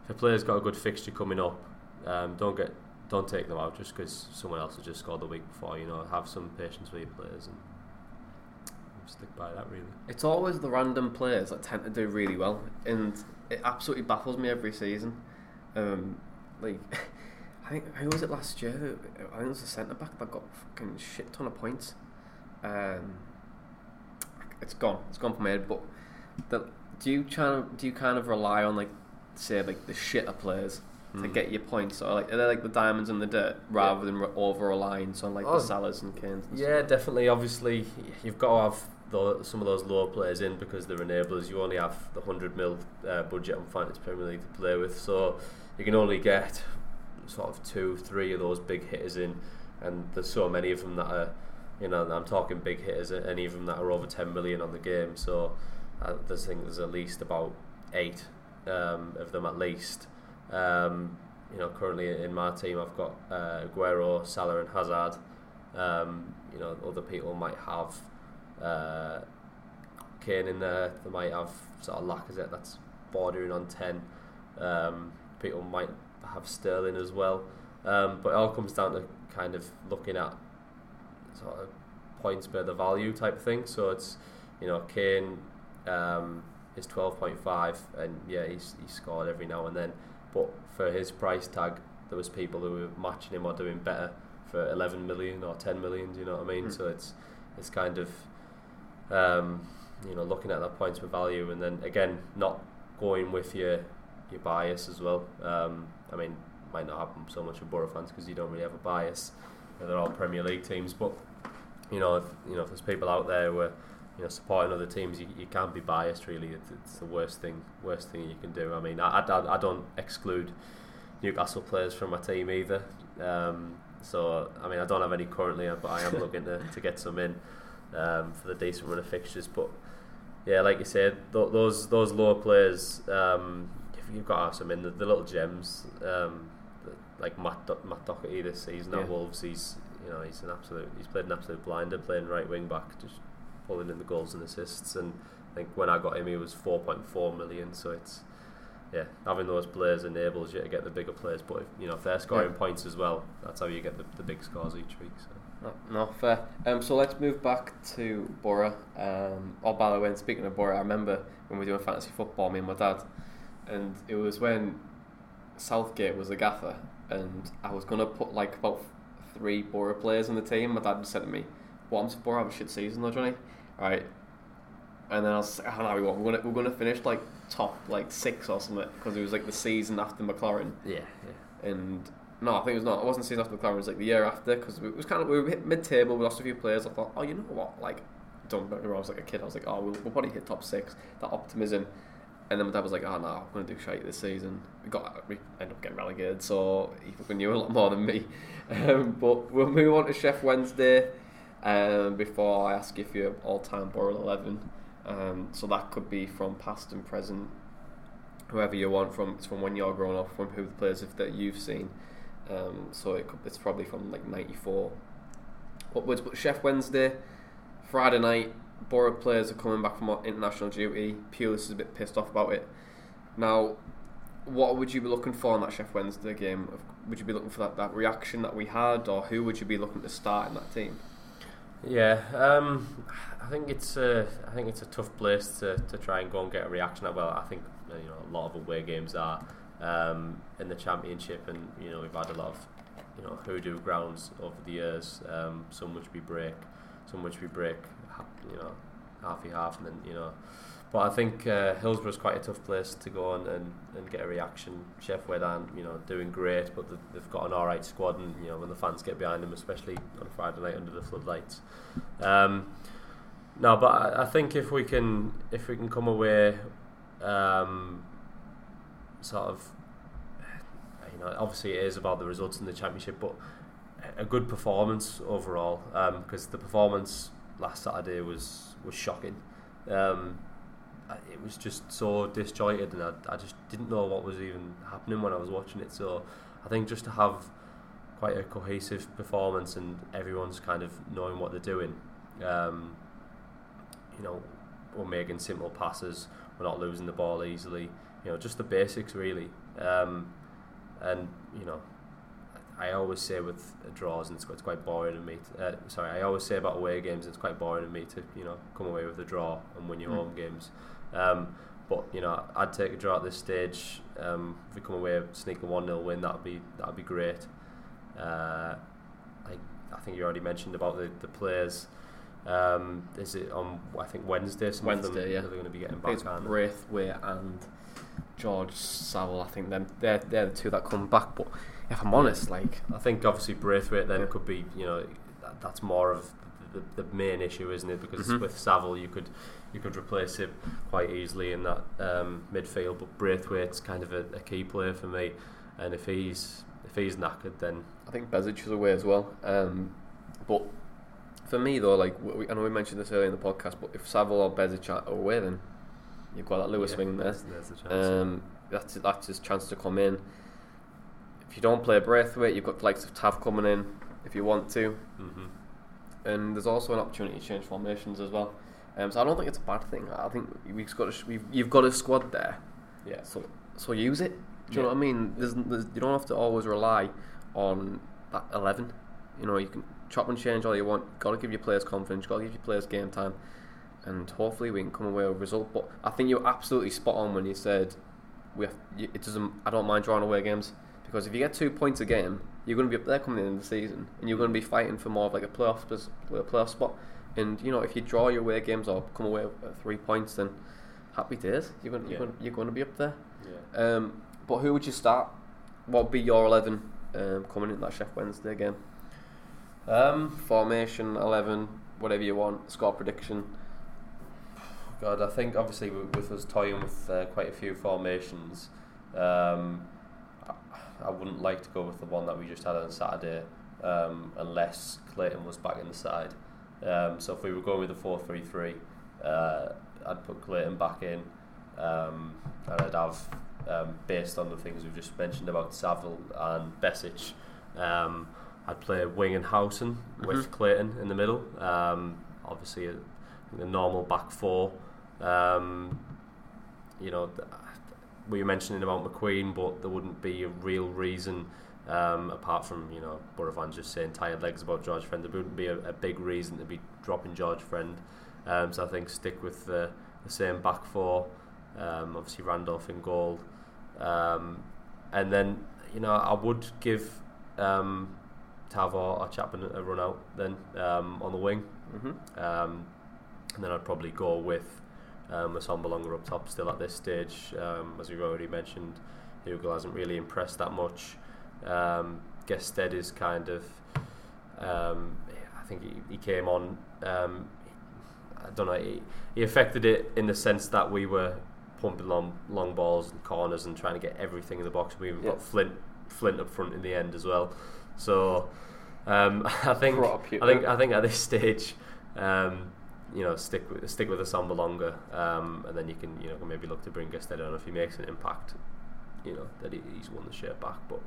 if a player's got a good fixture coming up, um, don't get don't take them out just because someone else has just scored the week before. You know, have some patience with your players and stick by that. Really, it's always the random players that tend to do really well, and it absolutely baffles me every season. Um, like, I think who was it last year? I think it was a centre back that got fucking shit ton of points. Um, it's gone. It's gone from my head. But the, do you try, do you kind of rely on like say like the shitter players mm. to hmm. get your points, or like are they like the diamonds in the dirt rather yeah. than re- over reliance on like oh, the Salahs and Kanes? And yeah, stuff. definitely. Obviously, you've got to have the, some of those lower players in because they're enablers. You only have the hundred mil uh, budget on fantasy Premier League to play with, so you can only get sort of two, three of those big hitters in, and there's so many of them that are, you know, I'm talking big hitters, any of them that are over 10 million on the game. So I think there's at least about eight um, of them at least. Um, you know, currently in my team, I've got uh, Aguero, Salah, and Hazard. Um, you know, other people might have uh, Kane in there. They might have sort of Lacazette that's bordering on ten. Um, people might have Sterling as well. Um, but it all comes down to kind of looking at sort of points per the value type of thing. So it's you know, Kane um, is twelve point five, and yeah, he's he's scored every now and then. But for his price tag, there was people who were matching him or doing better for eleven million or ten million. Do you know what I mean? Mm. So it's it's kind of um, you know looking at that points per value, and then again not going with your your bias as well. Um, I mean, might not happen so much with Boro fans because you don't really have a bias. They're all Premier League teams, but you know, if, you know, if there's people out there who are you know supporting other teams, you, you can't be biased. Really, it's, it's the worst thing worst thing you can do. I mean, I, I, I don't exclude Newcastle players from my team either. Um, so I mean, I don't have any currently, but I am looking to, to get some in um, for the decent run of fixtures. But yeah, like you said, th- those those lower players, um, you've- got to have some in the, the little gems, um, like Matt Do- Matt Doherty this season Yeah. at Wolves. He's you know he's an absolute he's played an absolute blinder playing right wing back, just pulling in the goals and assists. And I think when I got him, he was four point four million. So it's yeah, having those players enables you to get the bigger players. But if, you know if they're scoring Yeah. points as well, that's how you get the, the big scores each week. So. No, no, fair. Um, so let's move back to Boro. Um, oh, by the way, and speaking of Boro, I remember when we were doing fantasy football, me and my dad, and it was when Southgate was a gaffer, and I was gonna put like about three Boro players on the team. My dad said to me, "What I'm Boro have a shit season though, Johnny." Right. And then I was ah, like, "Oh no, we won't. We're gonna we're gonna finish like top like six or something because it was like the season after McClaren." Yeah, yeah. and no, I think it was not. It wasn't season after McClaren. It was like the year after because it was kind of we were hit mid-table. We lost a few players. I thought, oh, you know what? Like, don't wrong. I was like a kid. I was like, oh, we'll, we'll probably hit top six. That optimism. And then my dad was like, oh no, I'm gonna do shite this season. We got we ended up getting relegated, so he fucking knew a lot more than me. Um, but we'll move on to Sheff Wednesday. Um, before I ask if you for your all-time Boro eleven, um, so that could be from past and present, whoever you want from. It's from when you're growing up, from who the players that you've seen. Um, so it could, it's probably from like '94 upwards. But Sheff Wednesday, Friday night, Boro players are coming back from international duty. Pulis is a bit pissed off about it. Now, what would you be looking for in that Sheff Wednesday game? Would you be looking for that, that reaction that we had, or who would you be looking to start in that team? Yeah, um, I think it's a, I think it's a tough place to, to try and go and get a reaction. Well, I think you know a lot of away games are um, in the championship, and you know we've had a lot of you know hoodoo grounds over the years. Um, some which we break, some which we break, you know, halfy half, and then you know. But I think uh, Hillsborough's quite a tough place to go on and, and get a reaction. Sheff Wed, you know, doing great, but they've- got an all right squad, and you know when the fans get behind them, especially on a Friday night under the floodlights. Um, no, but I, I think if we can if we can come away, um, sort of, you know, obviously it is about the results in the championship, but a good performance overall. Because the performance last Saturday was was shocking. Um, it was just so disjointed, and I, I just didn't know what was even happening when I was watching it. So I think just to have quite a cohesive performance and everyone's kind of knowing what they're doing. Um, you know, we're making simple passes. We're not losing the ball easily. You know, just the basics really. Um, and you know, I always say with draws, and it's, it's quite boring to me. To, uh, sorry, I always say about away games, it's quite boring to me to you know come away with a draw and win your Mm. home games. Um, but you know, I'd take a draw at this stage. Um, if we come away sneak a one 0 win, that'd be that'd be great. Uh, I I think you already mentioned about the the players. Um, is it on? I think Wednesday. Some of them, Wednesday, yeah. They're going to be getting it's back on. Braithwaite and George Saville. I think them they're they're the two that come back. But if I'm honest, like I think obviously Braithwaite then could be you know that, that's more of the, the, the main issue, isn't it? Because Mhm. with Saville you could you could replace him quite easily in that um, midfield, but Braithwaite's kind of a, a key player for me, and if he's if he's knackered, then I think Besic is away as well. Um, but for me though, like we, I know we mentioned this earlier in the podcast, but if Saville or Besic are away, then you've got that Lewis yeah, swing there. There's, there's a chance. Um, that's that's his chance to come in. If you don't play Braithwaite, you've got the likes of Tav coming in if you want to, hmm and there's also an opportunity to change formations as well. Um, so I don't think it's a bad thing. I think we've got a, sh- we've, you've got a squad there, Yeah. so so use it. Do you know what I mean? There's, there's, you don't have to always rely on that eleven. You know, you can chop and change all you want. You've Got to give your players confidence. You've Got to give your players game time. and hopefully we can come away with a result. But I think you're absolutely spot on when you said we have, it doesn't. I don't mind drawing away games because if you get two points a game, you're going to be up there coming in the season, and you're going to be fighting for more of like a playoff a playoff spot. And you know, if you draw your away games or come away with three points, then happy days. You're going, you're, going, you're going to be up there. Yeah. Um, but who would you start? What would be your eleven um, coming in that Sheff Wednesday game? Um, Formation, eleven, whatever you want. Score prediction. God, I think obviously with, with us toying with uh, quite a few formations, um, I, wouldn't like to go with the one that we just had on Saturday, um, unless Clayton was back in the side. Um, so if we were going with the four three three, uh, I'd put Clayton back in, um, and I'd have, um, based on the things we've just mentioned about Saville and Besic, um, I'd play Wing and Howson with Mhm. Clayton in the middle. Um, obviously, a, the normal back four. Um, you know, we were mentioning about McQueen, but there wouldn't be a real reason, um, apart from you know Buravan just saying tired legs about George Friend. There wouldn't be a, a big reason to be dropping George Friend. Um, so I think stick with the, the same back four. Um, obviously Randolph in goal, um, and then you know I would give um, Tavor or Chapman a run out then um, on the wing. Mm-hmm. Um, and then I'd probably go with um, Assombalonga up top still at this stage. Um, as we've already mentioned, Hugo hasn't really impressed that much. Um, Gestede is kind of, um, I think he, he came on, um, I don't know, he, he affected it in the sense that we were pumping long, long balls and corners and trying to get everything in the box. We've Yeah. got Flint, Flint up front in the end as well. So um, I think. I think I think at this stage, um, you know, stick with stick with the Assombalonga, um, and then you can you know maybe look to bring Gestede on if he makes an impact. You know that he, he's won the shirt back, but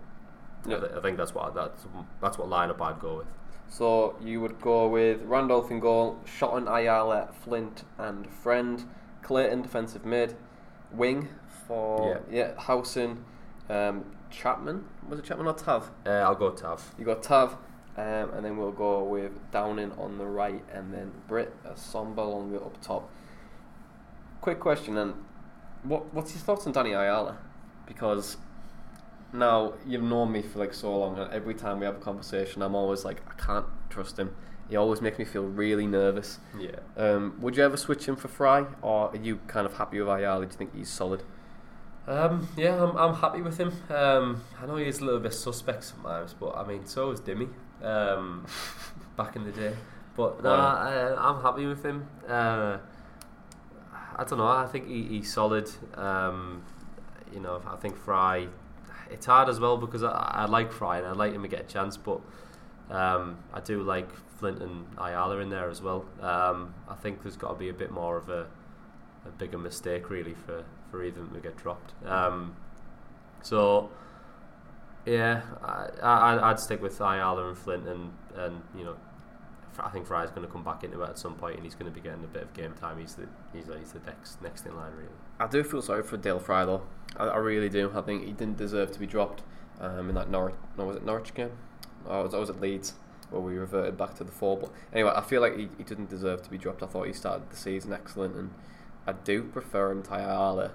I, th- I think that's what that's that's what lineup I'd go with. So you would go with Randolph in goal, Shotton, Ayala, Flint, and Friend. Clayton defensive mid, wing for yeah, Howson, um, Chapman. Was it Chapman or Tav? Uh, I'll go Tav. You got Tav, um, and then we'll go with Downing on the right, and then Britt Assombalonga up top. Quick question, and what what's your thoughts on Danny Ayala? Because now you've known me for like so long, and every time we have a conversation, I'm always like, I can't trust him. He always makes me feel really nervous. Yeah. Um, would you ever switch him for Fry, or are you kind of happy with Ayala? Do you think he's solid? Um, yeah, I'm, I'm happy with him. Um, I know he's a little bit suspect sometimes, but I mean, so is Dimmy um, back in the day. But no, Wow. I, I'm happy with him. Uh, I don't know. I think he, he's solid. Um, you know, I think Fry. It's hard as well because I, I like Fry and I like him to get a chance, but um, I do like Flint and Ayala in there as well. Um, I think there's got to be a bit more of a, a bigger mistake really for, for either to get dropped. Um, so yeah, I, I I'd stick with Ayala and Flint and and you know. I think Fry's going to come back into it at some point, and he's going to be getting a bit of game time. He's the he's, he's the next next in line, really. I do feel sorry for Dael Fry though. I, I really do. I think he didn't deserve to be dropped um, in that Norwich. No, was it Norwich game? Or was, or was it Leeds where we reverted back to the four? But anyway, I feel like he, he didn't deserve to be dropped. I thought he started the season excellent, and I do prefer him to Ayala.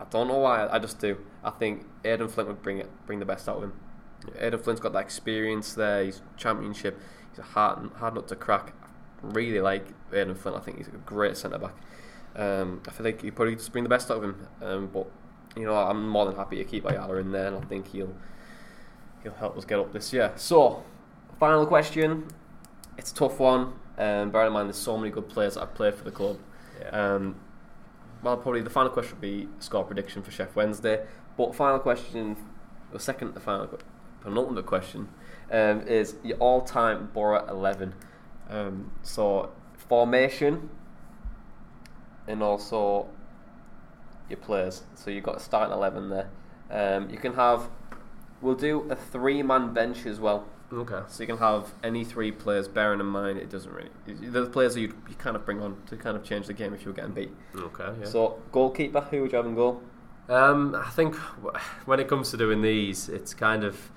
I don't know why. I just do. I think Aden Flint would bring it, bring the best out of him. Aden Flint's got that experience there. He's championship. He's a hard hard nut to crack. I really like Aden Flint. I think he's a great centre back. Um, I feel like he probably just bring the best out of him. Um, but you know, I'm more than happy to keep Ayala in there, and I think he'll he'll help us get up this year. So, final question. It's a tough one. Um, bear in mind, there's so many good players that have played for the club. Yeah. Um, well, probably the final question would be score prediction for Sheff Wednesday. But final question, the second, the final, penultimate question, um, is your all-time Boro eleven. Um, so formation, and also your players. So you've got a starting eleven there. Um, you can have. We'll do a three-man bench as well. Okay. So you can have any three players, bearing in mind it doesn't really. The players that you you kind of bring on to kind of change the game if you're getting beat. Okay. Yeah. So goalkeeper, who would you have in goal? Um, I think w- when it comes to doing these, it's kind of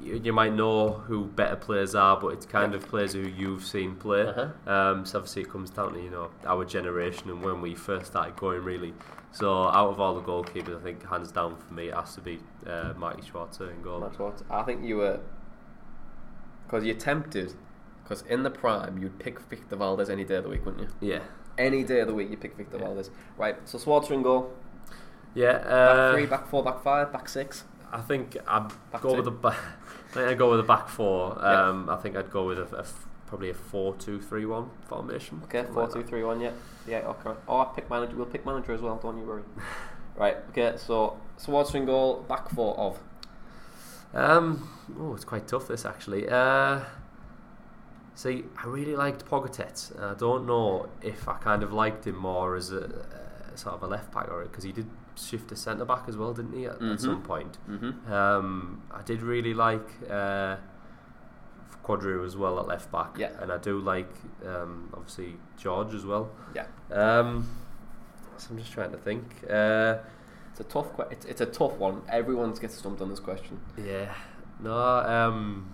you, you might know who better players are, but it's kind of players who you've seen play. Uh-huh. Um, so obviously it comes down to you know our generation and when we first started going really. So out of all the goalkeepers, I think hands down for me it has to be uh, Marty Schwarzer in goal. That's what I think you were. Because you're tempted. Because in the prime, you'd pick Victor Valdés any day of the week, wouldn't you? Yeah, Any day of the week, you pick Victor Yeah. Valdés. Right. So Swartz in goal. yeah. Back Uh, three, back four, back five, back six. I think I'd Back go two. with the back. I think I'd go with the back four. Yeah. Um, I think I'd go with a, a f- probably a four-two-three-one formation. Okay, something four, like two, that. three, one. Yeah, yeah. Okay. Oh, I pick manager. We'll pick manager as well. Don't you worry. right. Okay. So Swartz in goal. Back four of. Um, oh, it's quite tough this actually. Uh, see, I really liked Pogatetz. I don't know if I kind of liked him more as a, uh sort of a left back or because he did shift to centre back as well, didn't he? At, Mhm. at some point. Mm-hmm. Um, I did really like uh, Queudrue as well at left back. Yeah. and I do like um, obviously George as well. Yeah. Um, so I'm just trying to think. Uh, It's a tough. Que- it's, it's a tough one. Everyone gets stumped on this question. Yeah. No. Um.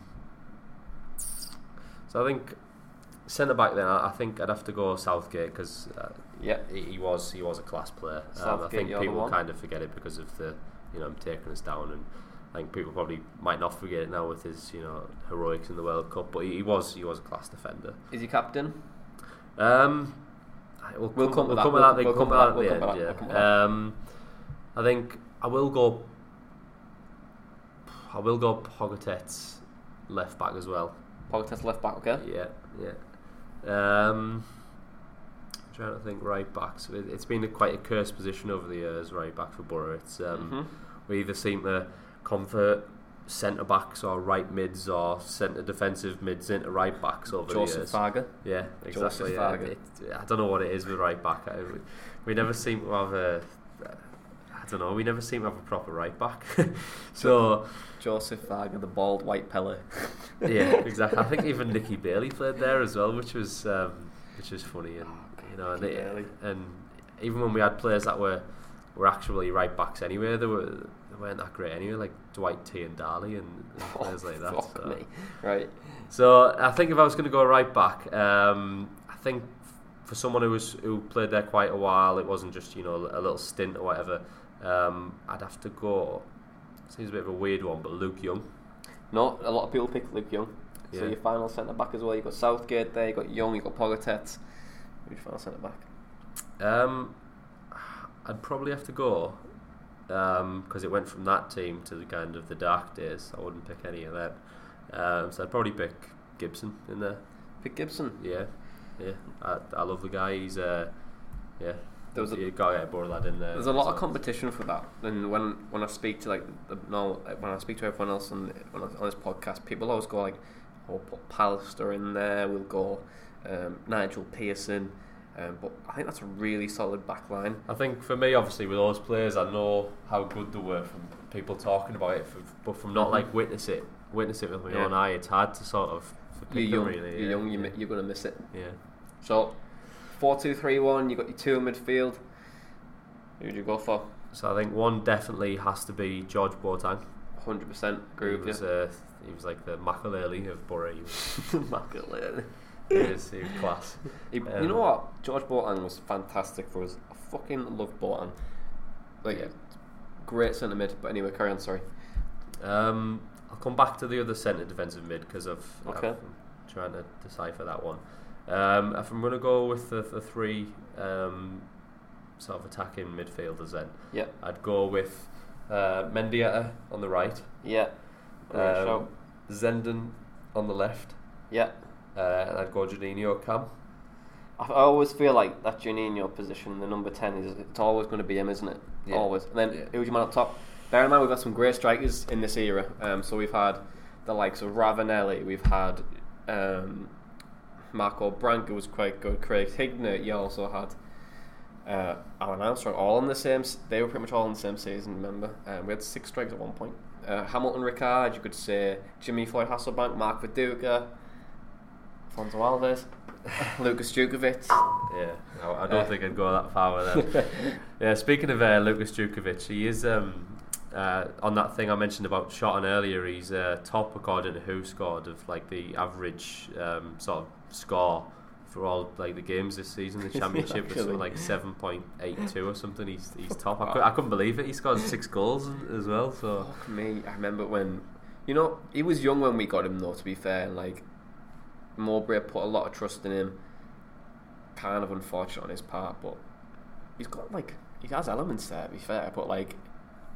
So I think centre back. Then I I think I'd have to go Southgate because uh, Yeah. he, he was he was a class player. Um, I think people kind of forget it because of the you know him taking us down, and I think people probably might not forget it now with his you know heroics in the World Cup. But he, he was he was a class defender. Is he captain? Um, we'll, We'll come, come we'll come to that. we'll come come to that we'll at come to the that, end. we'll come to Yeah. that. Um, I think I will go. I will go Pogatetz left back as well. Pogatetz left back. Okay. Yeah, yeah. Um, I'm trying to think right backs. It, it's been a, quite a cursed position over the years, right back for Boro. It's um, Mhm. we either seem to convert centre backs or right mids or centre defensive mids into right backs over the Joseph years. Farger. Yeah, exactly. Yeah. Farger. It, I don't know what it is with right back. I, we, we never seem to have a. I don't know. We never seem to have a proper right back. so Joseph Farger, the bald white Pele. yeah, exactly. I think even Nicky Bailey played there as well, which was um, which was funny and you know and, it- and even when we had players that were were actually right backs anyway, they were they weren't that great anyway, like Dwight T and Darley and, and players like that. Oh, so. me. Right. So I think if I was going to go right back, um, I think for someone who was who played there quite a while, it wasn't just you know a little stint or whatever. Um, I'd have to go. Seems a bit of a weird one, but Luke Young. No, a lot of people pick Luke Young. So Yeah. your final centre back as well. You've got Southgate there. You've got Young. You've got Pogatetz. Who's your final centre back? Um, I'd probably have to go because it went from that team to the kind of the dark days. I wouldn't pick any of them. Um, so I'd probably pick Gibson in there. Pick Gibson. Yeah, yeah. I, I love the guy. He's uh, yeah. There was a- you got to get a Boro lad in there. There's a lot of competition for that, and when when I speak to like the, no, when I speak to everyone else on on, on this podcast, people always go like, "Oh, put Pallister in there." We'll go um, Nigel Pearson, um, but I think that's a really solid back line. I think for me, obviously, with those players, I know how good they were from people talking about it, but from not Mhm. like witness it, witness it with my Yeah. own eye, it's hard to sort of to You're young. really. you're yeah. young. You yeah. mi- you're gonna miss it. yeah. So, four two three one. You've got your two in midfield. Who would you go for? So I think one definitely has to be George Boateng. Hundred percent He agree with was, you. uh, he was like the Makelele of was, Immaculate. he was, he was class. He, you Um, know what? George Boateng was fantastic for us. I fucking love Boateng. Like, Yeah. great centre mid. But anyway, carry on. Sorry. Um, I'll come back to the other centre defensive mid because I've, Okay. I'm trying to decipher that one. Um, if I'm going to go with the, the three um, sort of attacking midfielders, then Yeah. I'd go with uh, Mendieta on the right, Yeah. Um. Zenden on the left, Yeah. uh, and I'd go Juninho Cam. I, I always feel like that Juninho position, the number ten, is it's always going to be him, isn't it? Yeah. Always. And then Yeah. who's your man up top? Bear in mind we've got some great strikers in this era. Um, so we've had the likes of Ravanelli. We've had um, Marco Branco was quite good. Craig Hignett. You also had uh, Alun Armstrong. All in the same. They were pretty much all in the same season. Remember, um, we had six strikers at one point. Uh, Hamilton Ricard. You could say Jimmy Floyd Hasselbaink, Mark Viduka, Fonzo Alves, Lukas Jutkiewicz. Yeah, I, I don't Uh, think I'd go that far with them. yeah, speaking of uh, Lukas Jutkiewicz, he is um, uh, on that thing I mentioned about Shotton earlier, he's uh, top according to WhoScored of like the average um, sort of score for all like the games this season. The championship was something like seven point eight two or something. He's he's top. I, could, I couldn't believe it. He scored six goals as well. So Fuck me, I remember when, you know, he was young when we got him though. To be fair, like Mowbray put a lot of trust in him. Kind of unfortunate on his part, but he's got like he has elements there. To be fair, but like,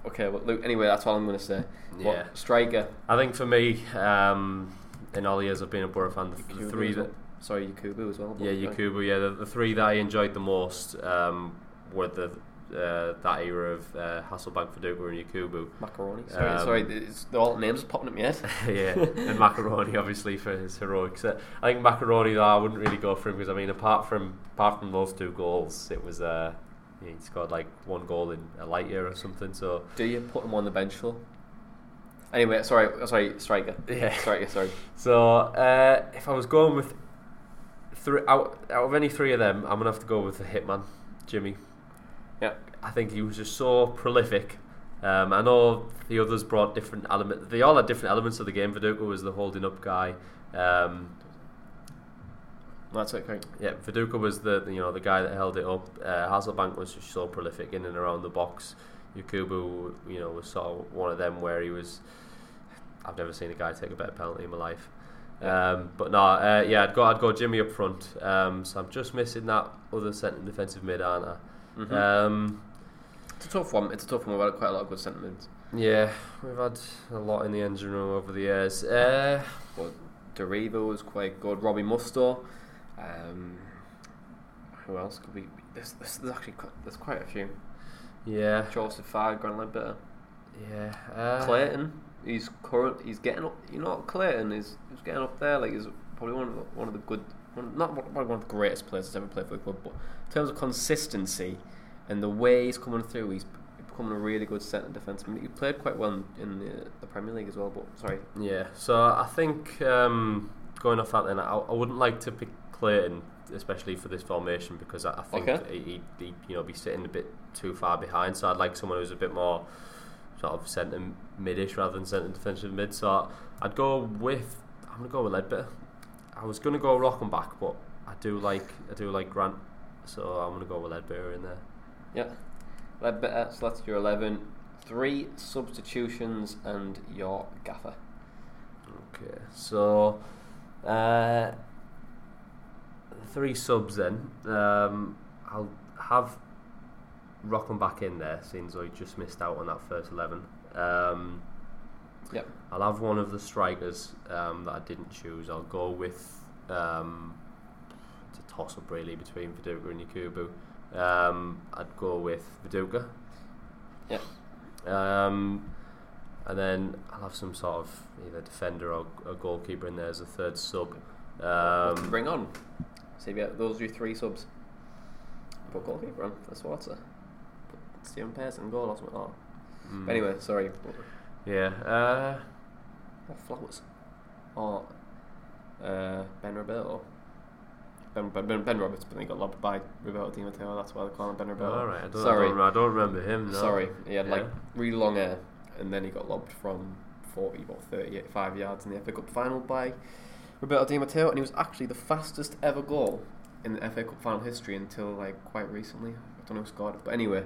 okay, well, look. Anyway, that's all I'm going to say. But Yeah. striker. I think for me, um, in all the years I've been a Boro fan, the, the three that well. Sorry, Yakubu as well. Yeah, Yakubu. Yeah, the, the three that I enjoyed the most um, were the uh, that era of uh, Hasselbaink, Viduka, and Yakubu. Maccarone. Sorry, Um, sorry. It's, the all names are popping up my head. yeah, and Maccarone obviously for his heroics. I think Maccarone though I wouldn't really go for him because I mean apart from apart from those two goals, it was uh, he scored like one goal in a light year or something. So Do you put him on the bench though? Anyway, sorry, sorry, striker. Yeah. striker. Sorry. so uh, if I was going with three out out of any three of them, I'm gonna have to go with the hitman, Jimmy. Yeah. I think he was just so prolific. Um, I know the others brought different elements. They all had different elements of the game. Viduka was the holding up guy. Um, That's it. Great. yeah, Viduka was the you know the guy that held it up. Uh, Hasselbaink was just so prolific in and around the box. Yakubu, you know, was sort of one of them where he was. I've never seen a guy take a better penalty in my life. Um, but no, uh, yeah, I'd go. I'd go Jimmy up front. Um, so I'm just missing that other centre defensive mid, aren't I? Mhm. Um, It's a tough one. It's a tough one. We've had quite a lot of good sentiments. yeah, we've had a lot in the engine room over the years. Uh, But Doriva was quite good. Robbie Mustoe. Um, who else could we? There's, there's, there's actually quite, there's quite a few. yeah, Joseph Fag, Grant Leadbitter. yeah. Uh, Clayton. He's current. He's getting up. You know, Clayton is he's getting up there. Like he's probably one of the, one of the good. One, not probably one of the greatest players that's ever played for the club, but in terms of consistency and the way he's coming through, he's becoming a really good centre defenseman. He played quite well in, in the, the Premier League as well. But sorry, Yeah, so I think um, going off that, then I, I wouldn't like to pick Clayton, especially for this formation, because I, I think Okay. he, he'd, he'd, you know be sitting a bit too far behind. So I'd like someone who's a bit more sort of centre midish rather than centre defensive mid. So I'd go with I'm gonna go with Leadbitter. I was gonna go Rochemback, but I do like I do like Grant, so I'm gonna go with Leadbitter in there. yeah, Leadbitter. So that's your eleven. Three substitutions and your gaffer. Okay, so uh, three subs then. Um, I'll have Rochemback in there, since I just missed out on that first eleven. Um, Yep. I'll have one of the strikers um, that I didn't choose. I'll go with um, it's a toss up really between Viduka and Yakubu. Um, I'd go with Viduka. Yep. Um, and then I'll have some sort of either defender or a goalkeeper in there as a third sub. Um, Bring on. So yeah, those are your three subs. Put goalkeeper on for Schwarzer. Stephen Pearson in goal or something. Oh. mm, But anyway, sorry. yeah. Uh, Or Flowers. Or uh, Ben Roberto. Ben, ben, ben, ben Roberts, but then he got lobbed by Roberto Di Matteo. That's why they call him Ben Roberto. all right. I don't, Sorry. I don't, I don't remember him. No. Sorry, he had like really long hair, and then he got lobbed from 40 or 35 yards in the FA Cup final by Roberto Di Matteo, and he was actually the fastest ever goal in the FA Cup final history until like quite recently. I don't know who scored it, but anyway,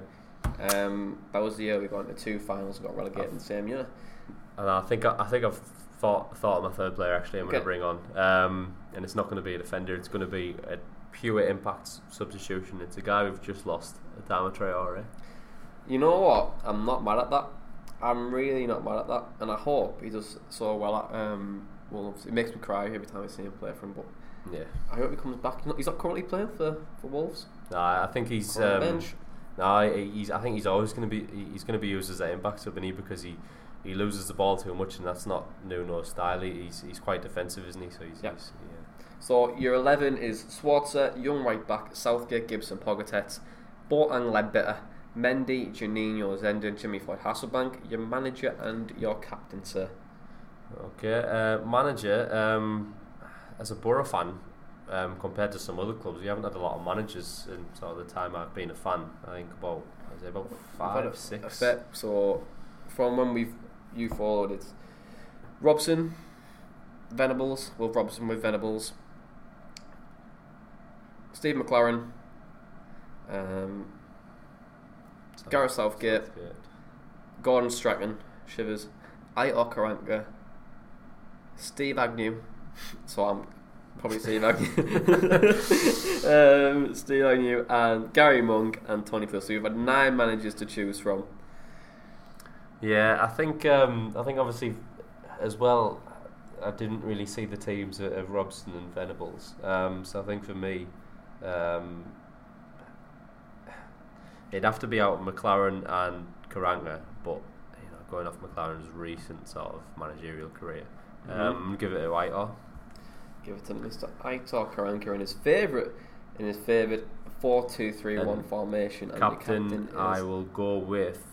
um, that was the year we got into two finals and got relegated in the same year. And I think I, I think I've thought thought of my third player actually. I'm Okay. going to bring on, um, and it's not going to be a defender. It's going to be a pure impact substitution. It's a guy we've just lost, Adama Traore. You know what? I'm not mad at that. I'm really not mad at that, and I hope he does so well at um, Wolves. It makes me cry every time I see him play for him, but Yeah, I hope he comes back. He's not, he's not currently playing for, for Wolves. I think he's. Um, bench. Nah, he's. I think he's always going to be. He's going to be used as an impact sub, he because he. He loses the ball too much, and that's not Nuno's style. He- He's he's quite defensive, isn't he? So he's, Yeah. he's yeah. So your 11 is Schwarzer, Young right back, Southgate, Gibson, Pogatetz, Boateng, Leadbitter, Mendy, Juninho, Zenden, Jimmy Floyd, Hasselbaink, your manager and your captain, sir. Okay, uh, manager. Um, as a Boro fan, um, compared to some other clubs, we haven't had a lot of managers in sort of the time I've been a fan. I think about, I say about five, a- six. a fair- so from when we've you followed it. Robson, Venables, Will Robson with Venables, Steve McClaren, um, Gareth Southgate, Gordon Strachan, Shivers, Aitor Karanka, Steve Agnew. So I'm probably Steve Agnew. um, Steve Agnew and Gary Monk and Tony Phil. So you've had nine managers to choose from. Yeah, I think um, I think obviously as well. I didn't really see the teams of, of Robson and Venables. Um, so I think for me, um, it'd have to be out of McClaren and Karanka, but you know, going off McClaren's recent sort of managerial career, um, give it to Aitor. Give it to Mr. Aitor Karanka in his favourite in his favourite four two three one And formation. And the Captain, captain is I will go with.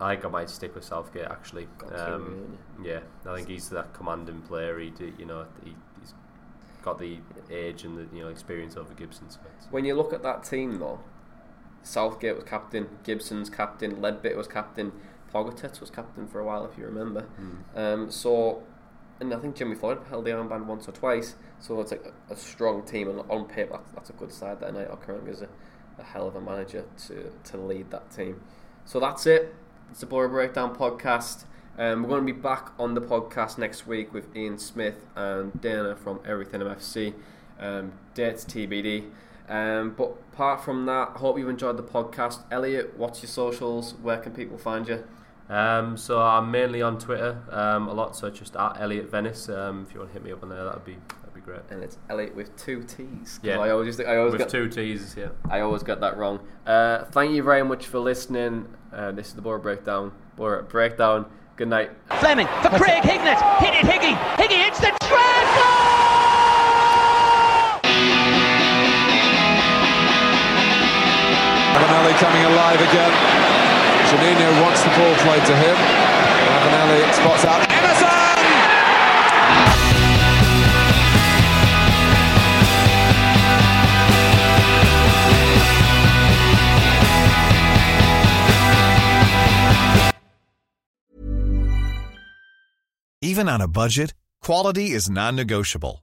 I think I might stick with Southgate actually. Um, yeah, I think he's that commanding player. He, do- you know, he, he's got the age and the you know experience over Gibson. So When you look at that team, though, Southgate was captain, Gibson's captain, Ledbit was captain, Pogatetz was captain for a while, if you remember. Um, so, and I think Jimmy Floyd held the armband once or twice. So it's like a, a strong team, and on paper, that's, that's a good side. That night, Okaranka is a, a hell of a manager to to lead that team. So that's it. It's the Boro Breakdown podcast. Um, we're going to be back on the podcast next week with Ian Smith and Dana from Everything MFC. Um, dates TBD. Um, but apart from that, hope you've enjoyed the podcast. Elliott, what's your socials? Where can people find you? Um, so I'm mainly on Twitter um, a lot, so just at Elliott Venis. Um, if you want to hit me up on there, that'd be that'd be great. And it's Elliott with two T's. 'cause Yeah. I always, I always With get, two T's, yeah. I always get that wrong. Uh, thank you very much for listening. Uh, this is the Boro Breakdown. Boro Breakdown. Good night. Fleming for Craig Hignett. Hit it, Higgy. Higgy hits the treble. Ravanelli coming alive again. Juninho wants the ball played to him. Ravanelli spots out Emerson! Even on a budget, quality is non-negotiable.